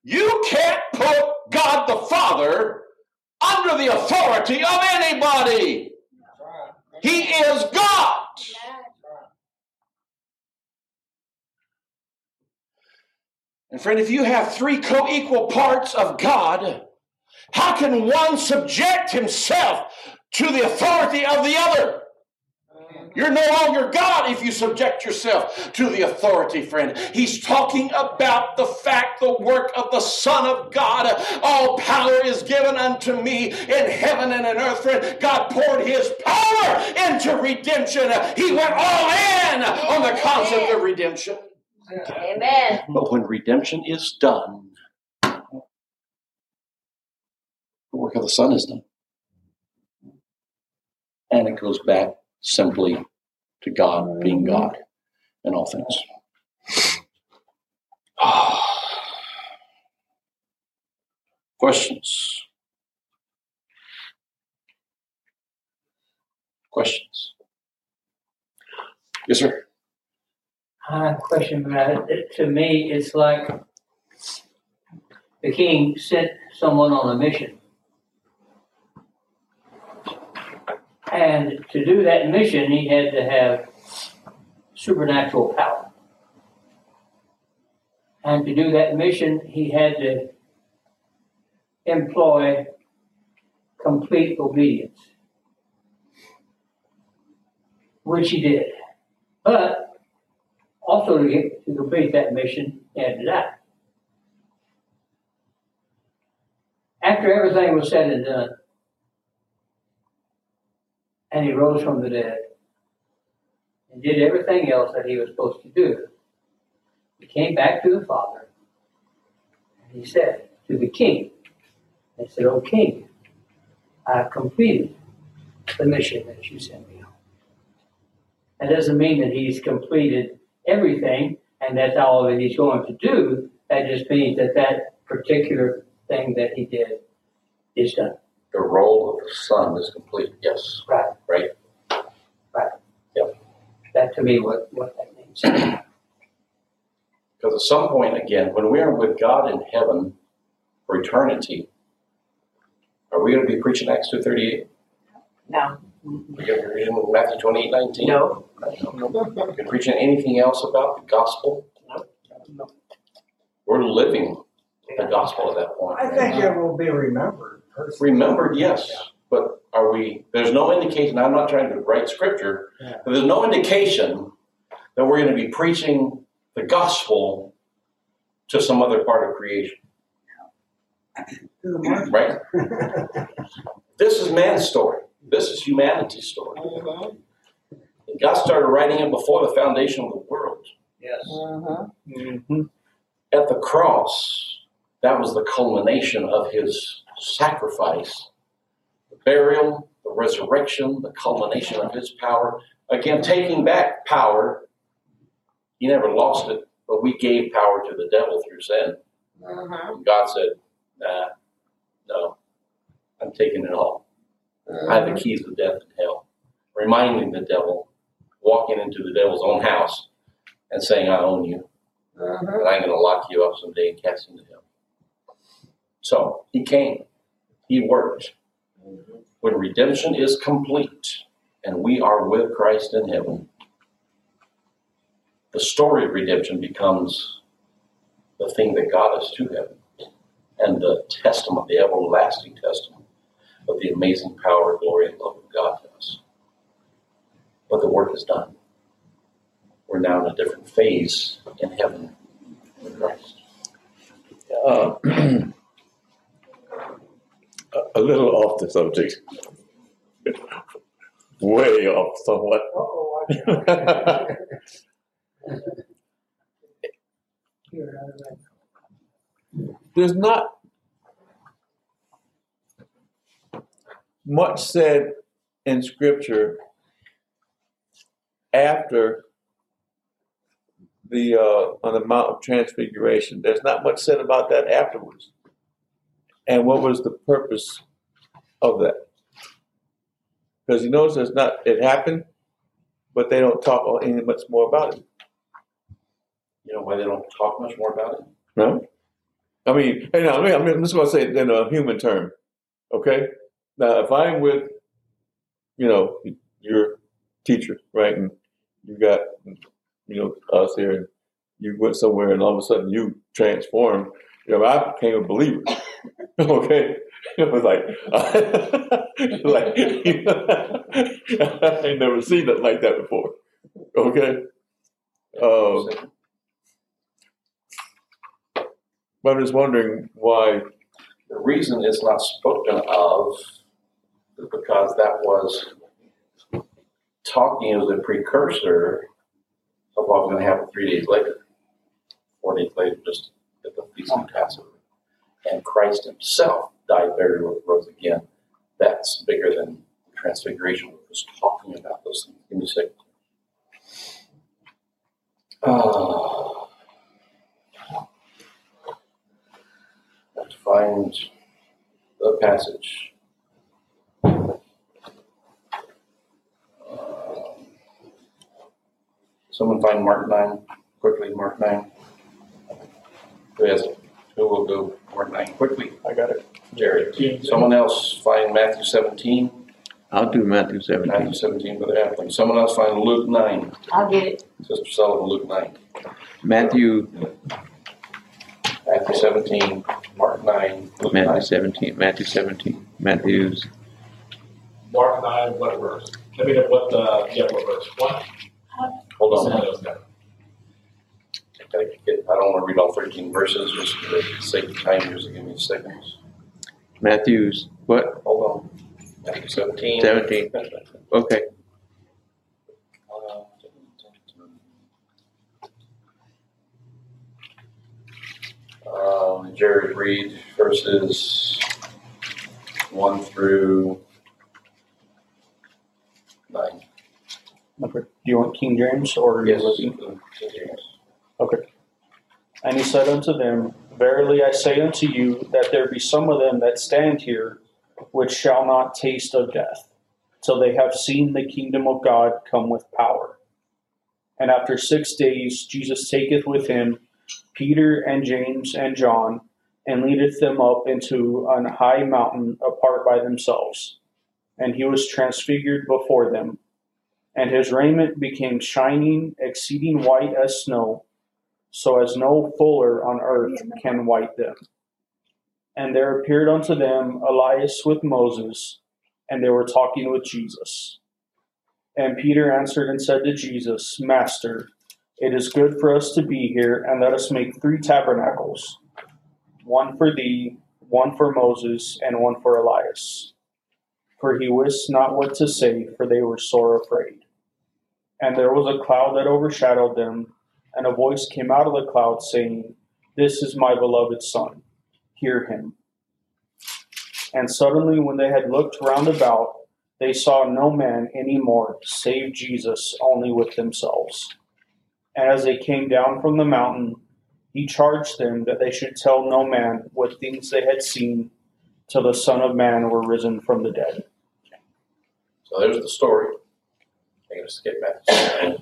You can't put God the Father under the authority of anybody. He is God. And friend, if you have three co equal parts of God, how can one subject himself to the authority of the other? You're no longer God if you subject yourself to the authority, friend. He's talking about the fact, the work of the Son of God. All power is given unto me in heaven and in earth, friend. God poured his power into redemption. He went all in on the concept of redemption. Amen. But when redemption is done, the work of the Son is done. And it goes back simply to God being mm-hmm. God in all things. Questions? Questions? Yes, sir. I have a question about it. To me, it's like the king sent someone on a mission. And to do that mission, he had to have supernatural power. And to do that mission, he had to employ complete obedience, which he did. But also to get to complete that mission, he had to die. After everything was said and done, and he rose from the dead and did everything else that he was supposed to do, he came back to the Father and he said to the king, he said, O king, I have completed the mission that you sent me on. That doesn't mean that he's completed everything and that's all that he's going to do. That just means that that particular thing that he did is done. The role of the Son is complete. Yes. Right. Right. Right. Yep. That to me, what, what that means. Because at some point, again, when we are with God in heaven for eternity, are we going to be preaching Acts 2.38? No. We're going to be reading Matthew 28, 19? No. Are you preaching anything else about the gospel? No. no. We're living the gospel at that point. I think it will be remembered. Personally. Remembered, yes, but are we, there's no indication, I'm not trying to write scripture, Yeah. but there's no indication that we're going to be preaching the gospel to some other part of creation, To right? This is man's story. This is humanity's story. And God started writing it before the foundation of the world. Yes. Mhm. Mm-hmm. At the cross, that was the culmination of his sacrifice, the burial, the resurrection, the culmination of his power. Again, taking back power. He never lost it, but we gave power to the devil through sin. Mhm. And God said, nah, no, I'm taking it all. I have the keys of death and hell. Reminding the devil, walking into the devil's own house and saying, I own you and I'm going to lock you up someday and cast you into hell. So he came, he worked. When redemption is complete and we are with Christ in heaven, the story of redemption becomes the thing that got us to heaven and the testament, the everlasting testament of the amazing power, glory, and love of God to us. But the work is done. We're now in a different phase in heaven with Christ. Uh, a- little off the subject. Way off somewhat. There's not much said in Scripture after the uh, on the Mount of Transfiguration. There's not much said about that afterwards. And what was the purpose of that? Because you notice it's not it happened, but they don't talk any much more about it. You know why they don't talk much more about it? No? I mean, hey, now, I mean, I'm just going to say it in a human term. Okay? Now, if I'm with, you know, your teacher, right, and you got, you know, us here, and you went somewhere and all of a sudden you transformed. You know, I became a believer. okay, it was like, like I never seen it like that before. Okay, uh, but I'm just wondering why. The reason it's not spoken of is because that was talking as a precursor of what was going to happen three days later, four days later, just at the feast of Passover. And Christ himself died, buried, rose again. That's bigger than transfiguration. We're just talking about those things. Give me a second. Uh, to find the passage. Someone find Mark nine, quickly, Mark nine. Who has, who will go Mark nine quickly? I got it. Jared. Someone else find Matthew seventeen, I'll do Matthew 17. Matthew seventeen, Brother Appling. Someone else find Luke nine, I'll get it. Sister Sullivan, Luke nine. Matthew, Matthew seventeen, Mark nine, Luke Matthew nine. 17, Matthew 17, Matthew's, Mark nine, what verse? I mean, what, uh, yeah, what verse? What? Hold on. of those guys. I get- I don't want to read all thirteen verses, just for the sake of time, just give me a second. Matthew's, what? Hold on. Matthew seventeen. 17. Okay. Um, Jared read verses one through nine. Do you want King James or Yes. Living? And he said unto them, Verily I say unto you, that there be some of them that stand here, which shall not taste of death, till they have seen the kingdom of God come with power. And after six days Jesus taketh with him Peter and James and John, and leadeth them up into an high mountain apart by themselves. And he was transfigured before them. And his raiment became shining, exceeding white as snow, so as no fuller on earth can white them. And there appeared unto them Elias with Moses, and they were talking with Jesus. And Peter answered and said to Jesus, Master, it is good for us to be here, and let us make three tabernacles one for thee, one for Moses, and one for Elias. For he wist not what to say, for they were sore afraid. And there was a cloud that overshadowed them, and a voice came out of the cloud saying, This is my beloved Son, hear him. And suddenly, when they had looked round about, they saw no man any more, save Jesus only with themselves. And as they came down from the mountain, he charged them that they should tell no man what things they had seen till the Son of Man were risen from the dead. So there's the story. I'm going to skip back. to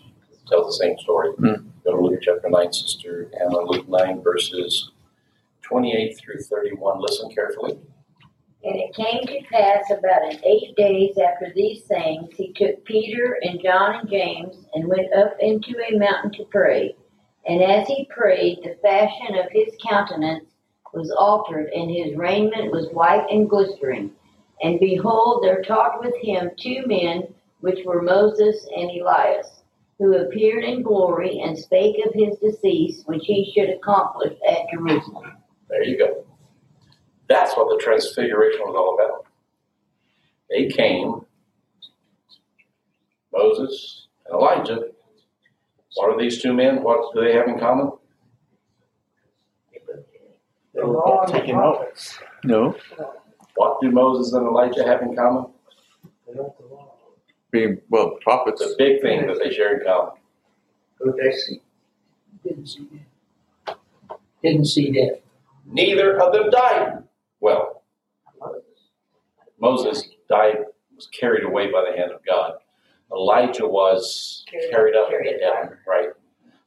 Tell the same story. Hmm. Go to Luke chapter 9, Sister Anna, Luke 9, verses 28 through 31. Listen carefully. And it came to pass about eight days after these things, he took Peter and John and James and went up into a mountain to pray. And as he prayed, the fashion of his countenance was altered, and his raiment was white and glistering. And behold, there talked with him two men, which were Moses and Elias, who appeared in glory and spake of his decease, which he should accomplish at Jerusalem. There you go. That's what the transfiguration was all about. They came, Moses and Elijah. What are these two men? What do they have in common? They were both taken out. No, What do Moses and Elijah have in common? Being, well, prophets. It's a big thing that they share in common. Who they see. Didn't see death. Didn't see death. Neither of them died. Well, Moses died, was carried away by the hand of God. Elijah was Carried- carried up carried into heaven, right?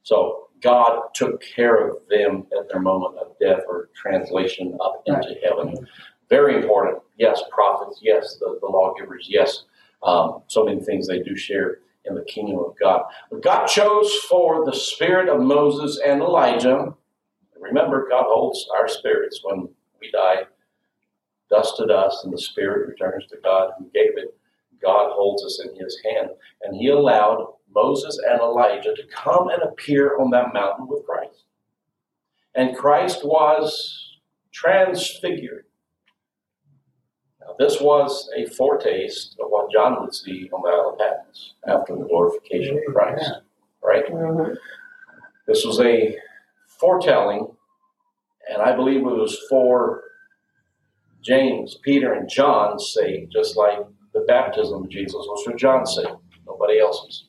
So God took care of them at their moment of death or translation up into heaven. Very important. Yes, prophets. Yes, the, the lawgivers. Yes, um, so many things they do share in the kingdom of God. But God chose for the spirit of Moses and Elijah. Remember, God holds our spirits when we die, dust to dust, and the spirit returns to God who gave it. God holds us in his hand. And he allowed Moses and Elijah to come and appear on that mountain with Christ. And Christ was transfigured. This was a foretaste of what John would see on the Isle of Patmos after the glorification of Christ. Right? Mm-hmm. This was a foretelling, and I believe it was for James, Peter, and John's sake, just like the baptism of Jesus was for John's sake, nobody else's.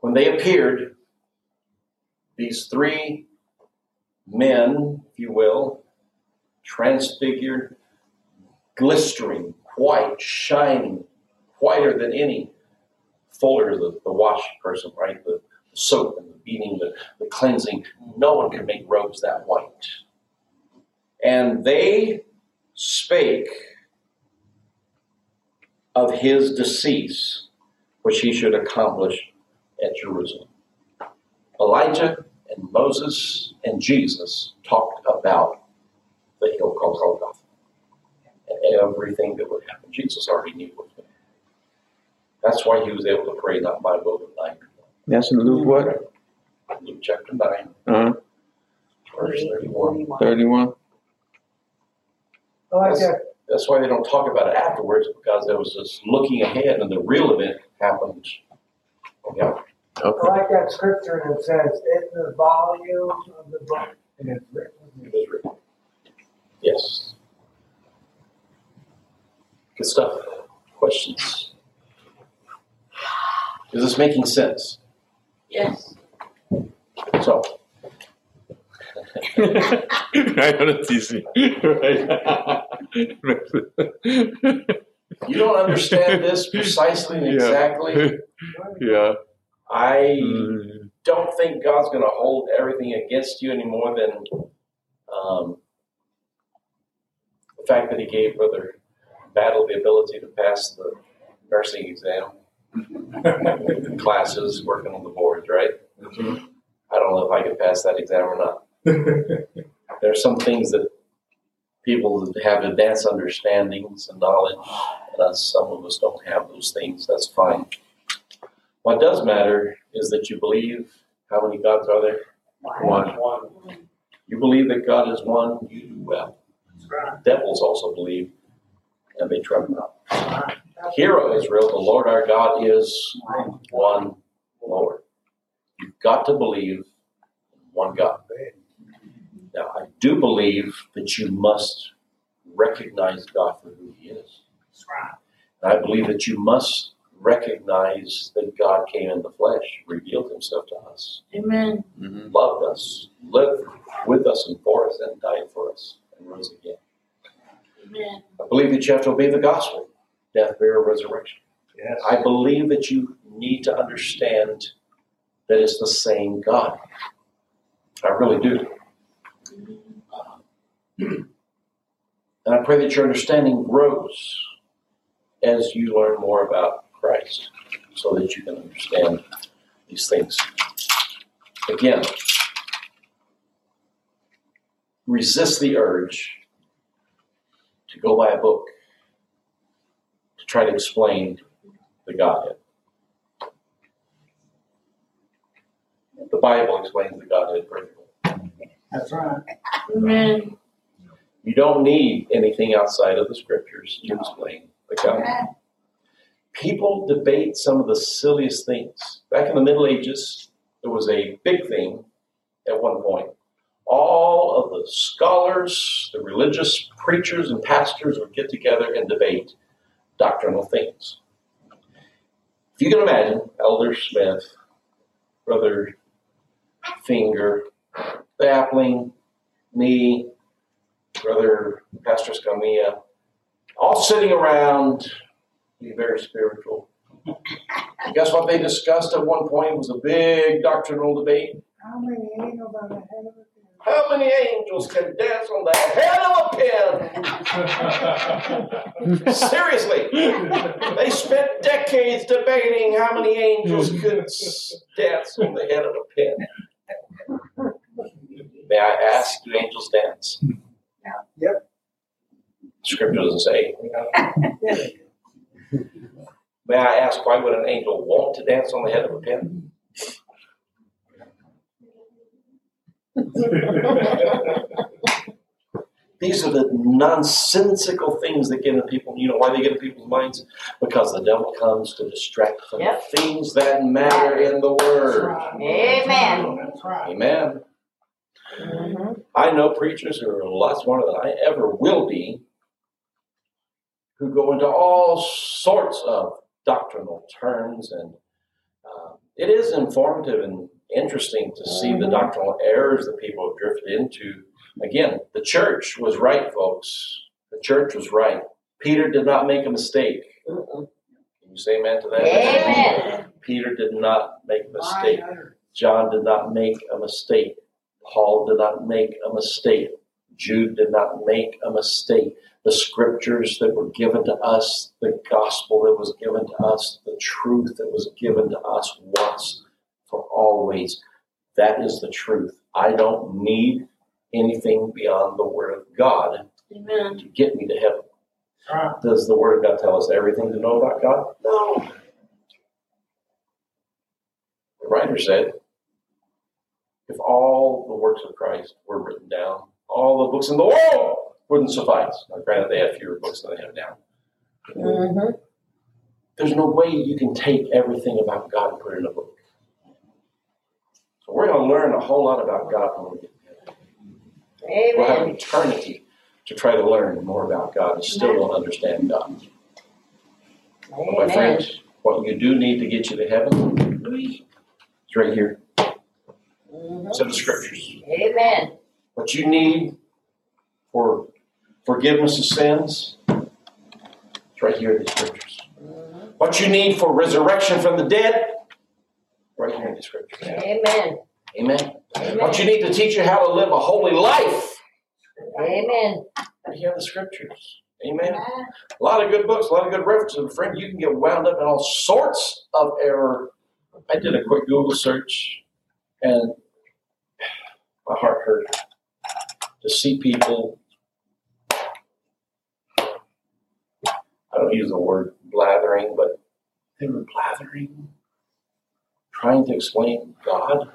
When they appeared, these three men, if you will, transfigured, glistering, white, shining, whiter than any fuller the, the wash person, right? The, the soap and the beating, the, the cleansing. No one can make robes that white. And they spake of his decease, which he should accomplish at Jerusalem. Elijah and Moses and Jesus talked about the hill called Golgotha and everything that would happen. Jesus already knew what was going to happen. That's why he was able to pray, not my will, but thine. That's in Luke what? Luke chapter 9, Uh-huh. verse 31. 31. I like that, That's why they don't talk about it afterwards, because it was just looking ahead and the real event happened. Yeah. I Okay. like that scripture that says, in the volume of the book, and it's written. It was written. Yes. Good stuff. Questions? Is this making sense? Yes. So, I know it's easy. you don't understand this precisely and Yeah. exactly. yeah. I Mm. don't think God's going to hold everything against you any more than um, the fact that He gave Brother Battle the ability to pass the nursing exam classes, working on the boards, right? Mm-hmm. I don't know if I could pass that exam or not. There are some things that people that have advanced understandings and knowledge, and us, some of us don't have those things. That's fine. What does matter is that you believe. How many gods are there? One. One. You believe that God is one, you do well. Devils also believe, and they tremble. Hear, O Israel, the Lord our God is one Lord. You've got to believe one God. Now, I do believe that you must recognize God for who He is. And I believe that you must recognize that God came in the flesh, revealed Himself to us, Amen. Mhm. loved us, lived with us and for us, and died for us, and rose again. Amen. I believe that you have to obey the gospel death, burial, resurrection. Yes. I believe that you need to understand that it's the same God. I really do. And I pray that your understanding grows as you learn more about Christ so that you can understand these things. Again, resist the urge to go buy a book to try to explain the Godhead. The Bible explains the Godhead perfectly. That's right. Amen. You don't need anything outside of the scriptures to explain the Godhead. People debate some of the silliest things. Back in the Middle Ages, there was a big thing at one point. All of the scholars, the religious preachers, and pastors would get together and debate doctrinal things. If you can imagine, Elder Smith, Brother Finger, Appling, me, Brother Pastor Scamilla, all sitting around, be very spiritual. And guess what they discussed at one point was a big doctrinal debate. How many angels on the head of a How many angels can dance on the head of a pin? Seriously, they spent decades debating how many angels could dance on the head of a pin. May I ask, do angels dance? Yeah. Yep. Scripture doesn't say. May I ask, why would an angel want to dance on the head of a pin? These are the nonsensical things that get into people. You know why they get in people's minds? Because the devil comes to distract from Yep. the things that matter in the Word. Amen. Right. Amen. Mhm. I know preachers who are a lot smarter than I ever will be, who go into all sorts of doctrinal terms, and uh, it is informative and interesting to see the doctrinal errors that people have drifted into. Again, the church was right, folks. The church was right. Peter did not make a mistake. Can you say amen to that? Amen. Peter did not make a mistake. John did not make a mistake. Paul did not make a mistake. Jude did not make a mistake. The scriptures that were given to us, the gospel that was given to us, the truth that was given to us once for always, that is the truth. I don't need anything beyond the Word of God Amen. to get me to heaven. Right. Does the Word of God tell us everything to know about God? No. The writer said, if all the works of Christ were written down, all the books in the world wouldn't suffice. Now, granted, they have fewer books than they have now. Mhm. There's no way you can take everything about God and put it in a book. So we're going to learn a whole lot about God when we get there. We'll have eternity to try to learn more about God and still won't understand God. My friends, what you do need to get you to heaven is right here. Mhm. It's in the scriptures. Amen. What you need for forgiveness of sins, it's right here in the scriptures. Mhm. What you need for resurrection from the dead, right here in the scriptures. Amen. Amen. Amen. What you need to teach you how to live a holy life, Amen. right here in the scriptures. Amen. A lot of good books, a lot of good references. Friend, you can get wound up in all sorts of error. I did a quick Google search and my heart hurt to see people. I don't use the word blathering, but they were blathering, trying to explain God,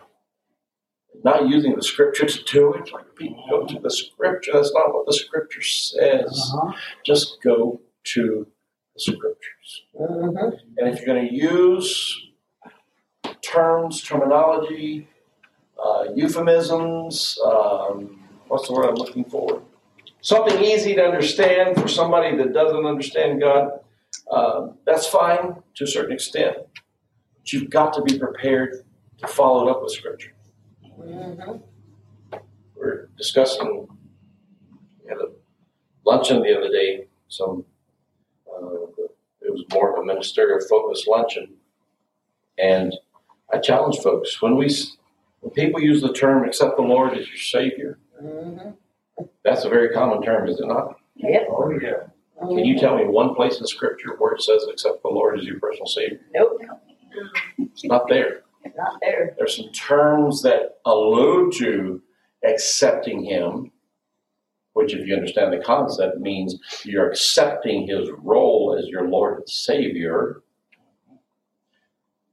not using the scripture to do it. Like people go to the scripture. That's not what the scripture says Uh-huh. just go to the scriptures. Mhm. And if you're going to use terms, terminology, uh, euphemisms, um, what's the word I'm looking for? Something easy to understand for somebody that doesn't understand God, uh, that's fine to a certain extent. But you've got to be prepared to follow it up with scripture. Mhm. We're discussing, we had a luncheon the other day, some, uh, it was more of a ministerial focused luncheon. And I challenge folks, when we, when people use the term accept the Lord as your Savior, Mhm. that's a very common term, is it not? Yep. Oh, yeah. Can you tell me one place in Scripture where it says accept the Lord as your personal Savior? Nope. It's not there. Not there. There's some terms that allude to accepting Him, which, if you understand the concept, means you're accepting His role as your Lord and Savior.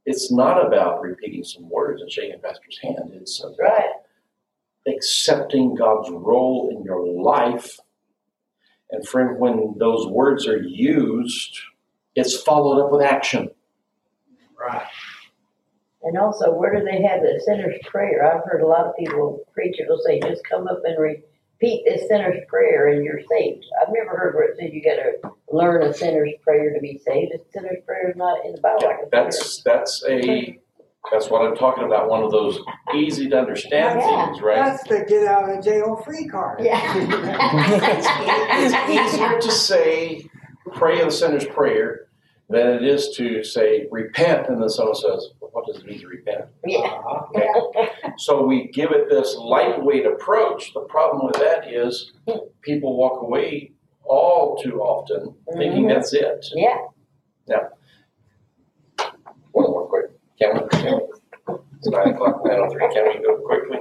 It's not about repeating some words and shaking pastor's hand. It's That's right. accepting God's role in your life. And friend, when those words are used, it's followed up with action. Right. And also, where do they have the sinner's prayer? I've heard a lot of people, preachers will say, just come up and repeat this sinner's prayer and you're saved. I've never heard where it says you gotta learn a sinner's prayer to be saved. A sinner's prayer is not in the Bible. like a That's that's a that's what I'm talking about. One of those easy to understand oh, Yeah. things, right? That's the get out of jail free card. It's Yeah. easier to say pray the sinner's prayer than it is to say repent, and then someone says, well, what does it mean to repent? Yeah. Okay. So we give it this lightweight approach. The problem with that is people walk away all too often thinking Mhm. that's it. Yeah. Yeah. One more quick. Can we? Can we? It's nine o'clock, nine oh three. Can we go quickly?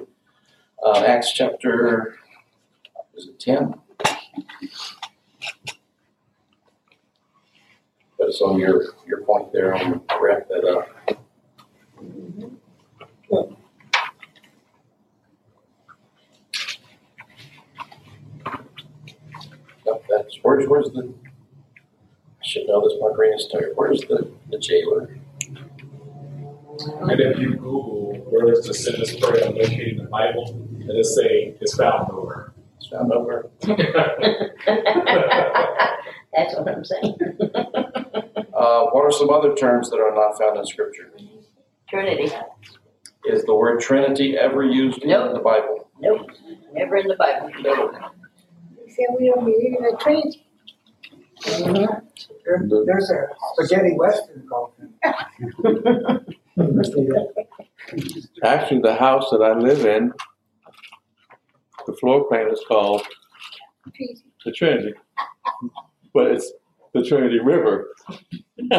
Uh, Acts chapter, is it ten? But it's on your, your point there. I'm gonna wrap that up. Nope, that's, where's, where's the, I should know this, my brain is tired. Where's the, the jailer? And if you Google where is the sinner's prayer located in the Bible, it'll say it's found nowhere. It's found over. That's what I'm saying. Uh, what are some other terms that are not found in Scripture? Trinity. Is the word Trinity ever used in Nope. the Bible? Nope. Never in the Bible. No. See, we don't believe in the Trinity. There, there's a spaghetti western called. Actually, the house that I live in, the floor plan is called the Trinity, but it's the Trinity River.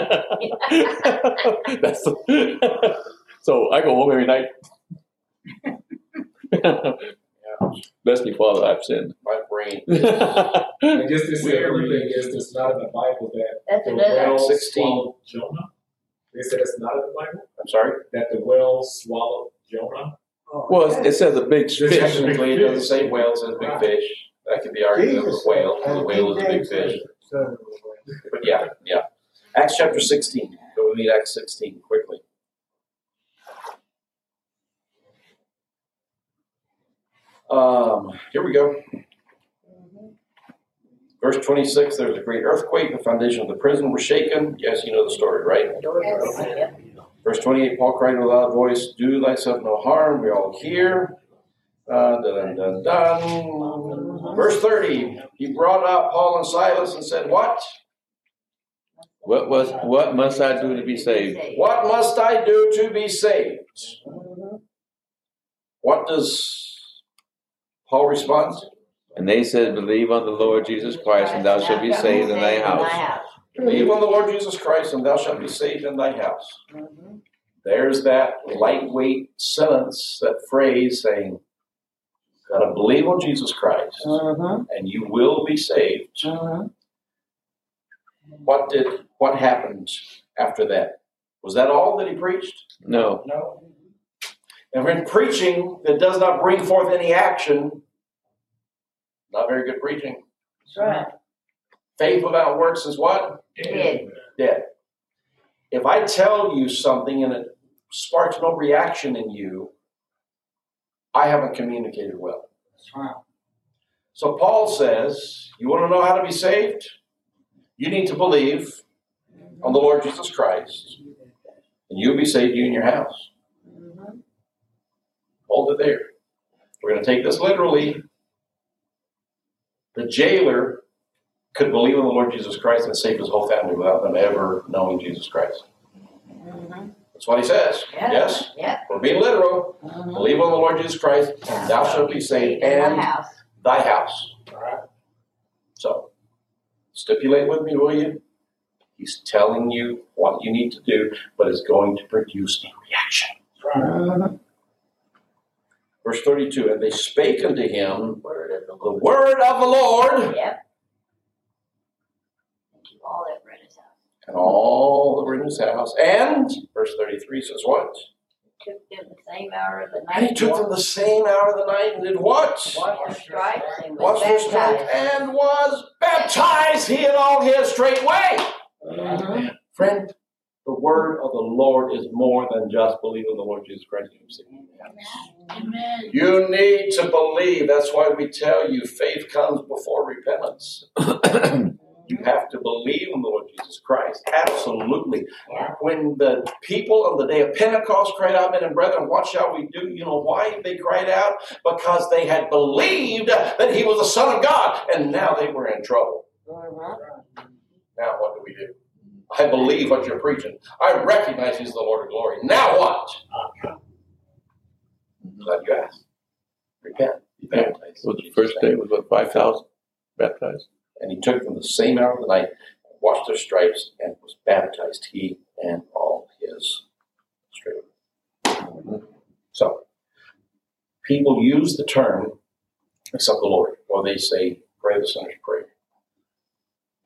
That's so I go home every night. Bless me, Father, I've sinned. My brain. And just to say everything is it's not in the Bible that That's the another. whale 16. swallowed Jonah. They said it's not in the Bible I'm sorry? that the whale swallowed Jonah. well, it says a big fish. Technically, it doesn't say whale, it says big fish. That could be argued as a whale. The whale is a big fish. But yeah, yeah. Acts chapter 16. Go with me to Acts 16 quickly. Um, here we go. Verse 26 there's a great earthquake. The foundation of the prison was shaken. Yes, you know the story, right? Yep. Verse 28 Paul cried with a loud voice, Do thyself no harm. We all hear. Uh, dun, dun, dun. Verse 30 He brought out Paul and Silas and said, What? What was what must I do to be saved? What must I do to be saved? What does Paul respond? And they said, Believe on the Lord Jesus Christ, and thou shalt be saved in thy house. Believe on the Lord Jesus Christ, and thou shalt be saved in thy house. Mhm. There's that lightweight sentence, that phrase saying, Gotta believe on Jesus Christ, Mhm. and you will be saved. Mhm. What did what happened after that? Was that all that he preached? No. No. And when preaching that does not bring forth any action, not very good preaching. That's right. Faith without works is what? Dead. Dead. If I tell you something and it sparks no reaction in you, I haven't communicated well. So Paul says, You want to know how to be saved? You need to believe on the Lord Jesus Christ, and you'll be saved, you and your house. Mhm. Hold it there. We're going to take this literally. The jailer could believe in the Lord Jesus Christ and save his whole family without them ever knowing Jesus Christ. Mhm. That's what he says. Yeah. Yes? Yeah. We're being literal. Mhm. Believe on the Lord Jesus Christ, and thou shalt be saved, and house. thy house. All right? So, stipulate with me, will you? He's telling you what you need to do, but it's going to produce a reaction. Mhm. Verse 32 And they spake unto him Word the the word of the Lord, Yep. Thank you all that read his house. and all that were in his house. And, verse 33 says what? Took them the same hour of the night. And he took them the same hour of the night and did what? Washed their stripes and was Washed their baptized. and was baptized, he and all his straightway. Mhm. Friend, the word of the Lord is more than just believing in the Lord Jesus Christ. Amen. You need to believe. That's why we tell you faith comes before repentance. You have to believe in the Lord Jesus Christ. Absolutely. When the people on the day of Pentecost cried out, men and brethren, what shall we do? You know why they cried out? Because they had believed that he was the Son of God, and now they were in trouble. Now what do we do? I believe what you're preaching. I recognize He's the Lord of glory. Now what? Glad you asked. Repent. Baptized. So the first day was what, 5,000 baptized? And he took them the same hour of the night, washed their stripes, and was baptized, he and all his straight. So, people use the term accept the Lord, or they say pray the sinner's prayer,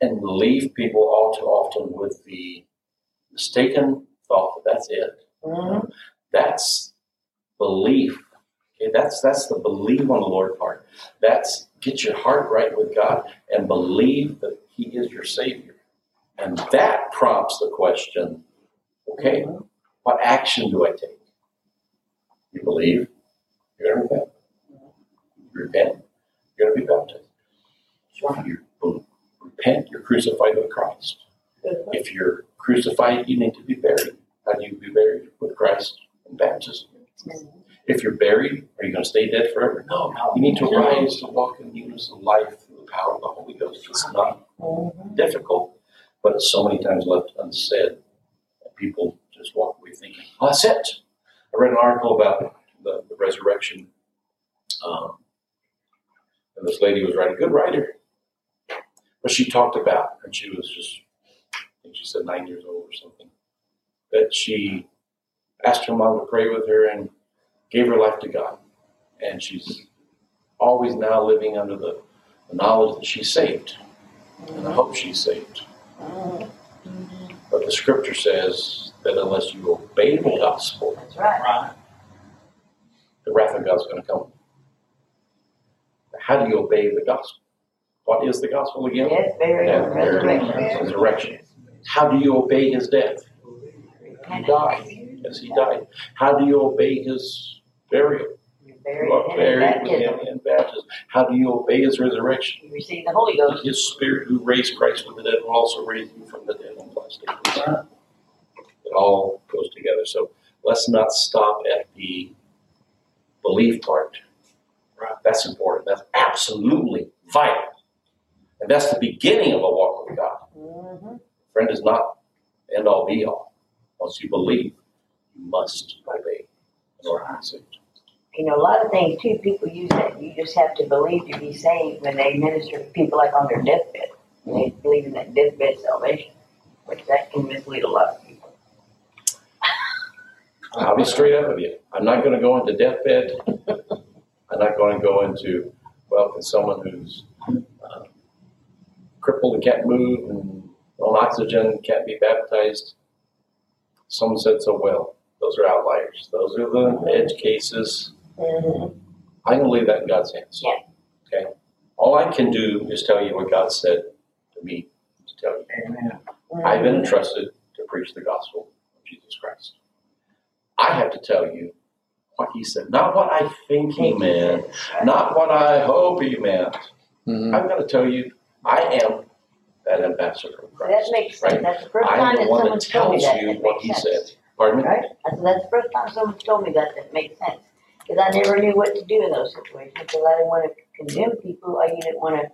and leave people all too often with the mistaken thought that that's it. Mhm. That's belief. Okay, that's that's the believe on the Lord part. That's get your heart right with God and believe that He is your Savior. And that prompts the question, okay, what action do I take? You believe, you're gonna repent. You repent, you're gonna be baptized. If you repent, you're crucified with Christ. If you're crucified, you need to be buried. How do you be buried? With Christ in baptism. If you're buried, are you going to stay dead forever? No. You need to rise to walk in newness of life through the power of the Holy Ghost. It's not Mhm. difficult, but it's so many times left unsaid. that People just walk away thinking, oh, that's it. I read an article about the, the resurrection. Um, and this lady was writing, good writer. But she talked about, and she was just, I think she said nine years old or something, that she asked her mom to pray with her and gave her life to God. And she's always now living under the, the knowledge that she's saved. And I hope she's saved. But the scripture says that unless you obey the gospel, right. The wrath of God's going to come. How do you obey the gospel? What is the gospel again? Death, burial, resurrection. Resurrection. How do you obey his death? He died. Yes, he died. How do you obey his burial? You're You buried are buried with him in baptism. How do you obey his resurrection? You receive the Holy Ghost. His spirit who raised Christ from the dead will also raise you from the dead on the last day. It all goes together. So let's not stop at the belief part. Right. That's important. That's absolutely vital. And that's the beginning of a walk with God. Mhm. Friend is not end all be all. Once you believe, you must obey in order to be saved. You know, a lot of things too, people use that you just have to believe to be saved when they minister to people like on their deathbed. They believe in that deathbed salvation, which that can mislead a lot of people. I'll be straight up with you. I'm not going to go into deathbed. I'm not going to go into, well, can someone who's uh, crippled and can't move and on oxygen can't be baptized? Someone said so well. Those are outliers. Those are the edge cases. Mhm. I'm going to leave that in God's hands. Yeah. Okay. All I can do is tell you what God said to me to tell you. Amen. I've been entrusted to preach the gospel of Jesus Christ. I have to tell you what he said, not what I think he meant, not what I hope he meant. Mhm. I'm going to tell you, I am that ambassador of So that Christ. makes sense. Right? That's the first I'm time the that one someone's that told me tells that. you that what makes he said. Pardon me? Right? That's the first time someone's told me that, that makes sense. Because I never knew what to do in those situations, because I didn't want to condemn people, or you didn't want to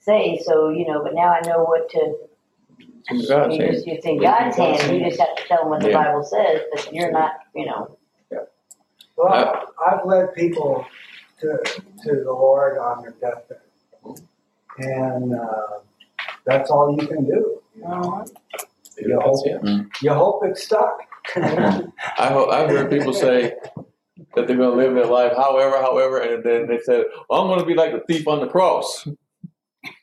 say, so, you know, but now I know what to, In God's you hands. just, it's in God's hands, you just have to tell them what the Yeah. Bible says, but you're not, you know. Well, I've led people to, to the Lord on their deathbed. And, uh, that's all you can do. Yeah, that's it. You hope it's stuck. I hope, I've heard people say that they're going to live their life however, however, and then they said, well, I'm going to be like the thief on the cross.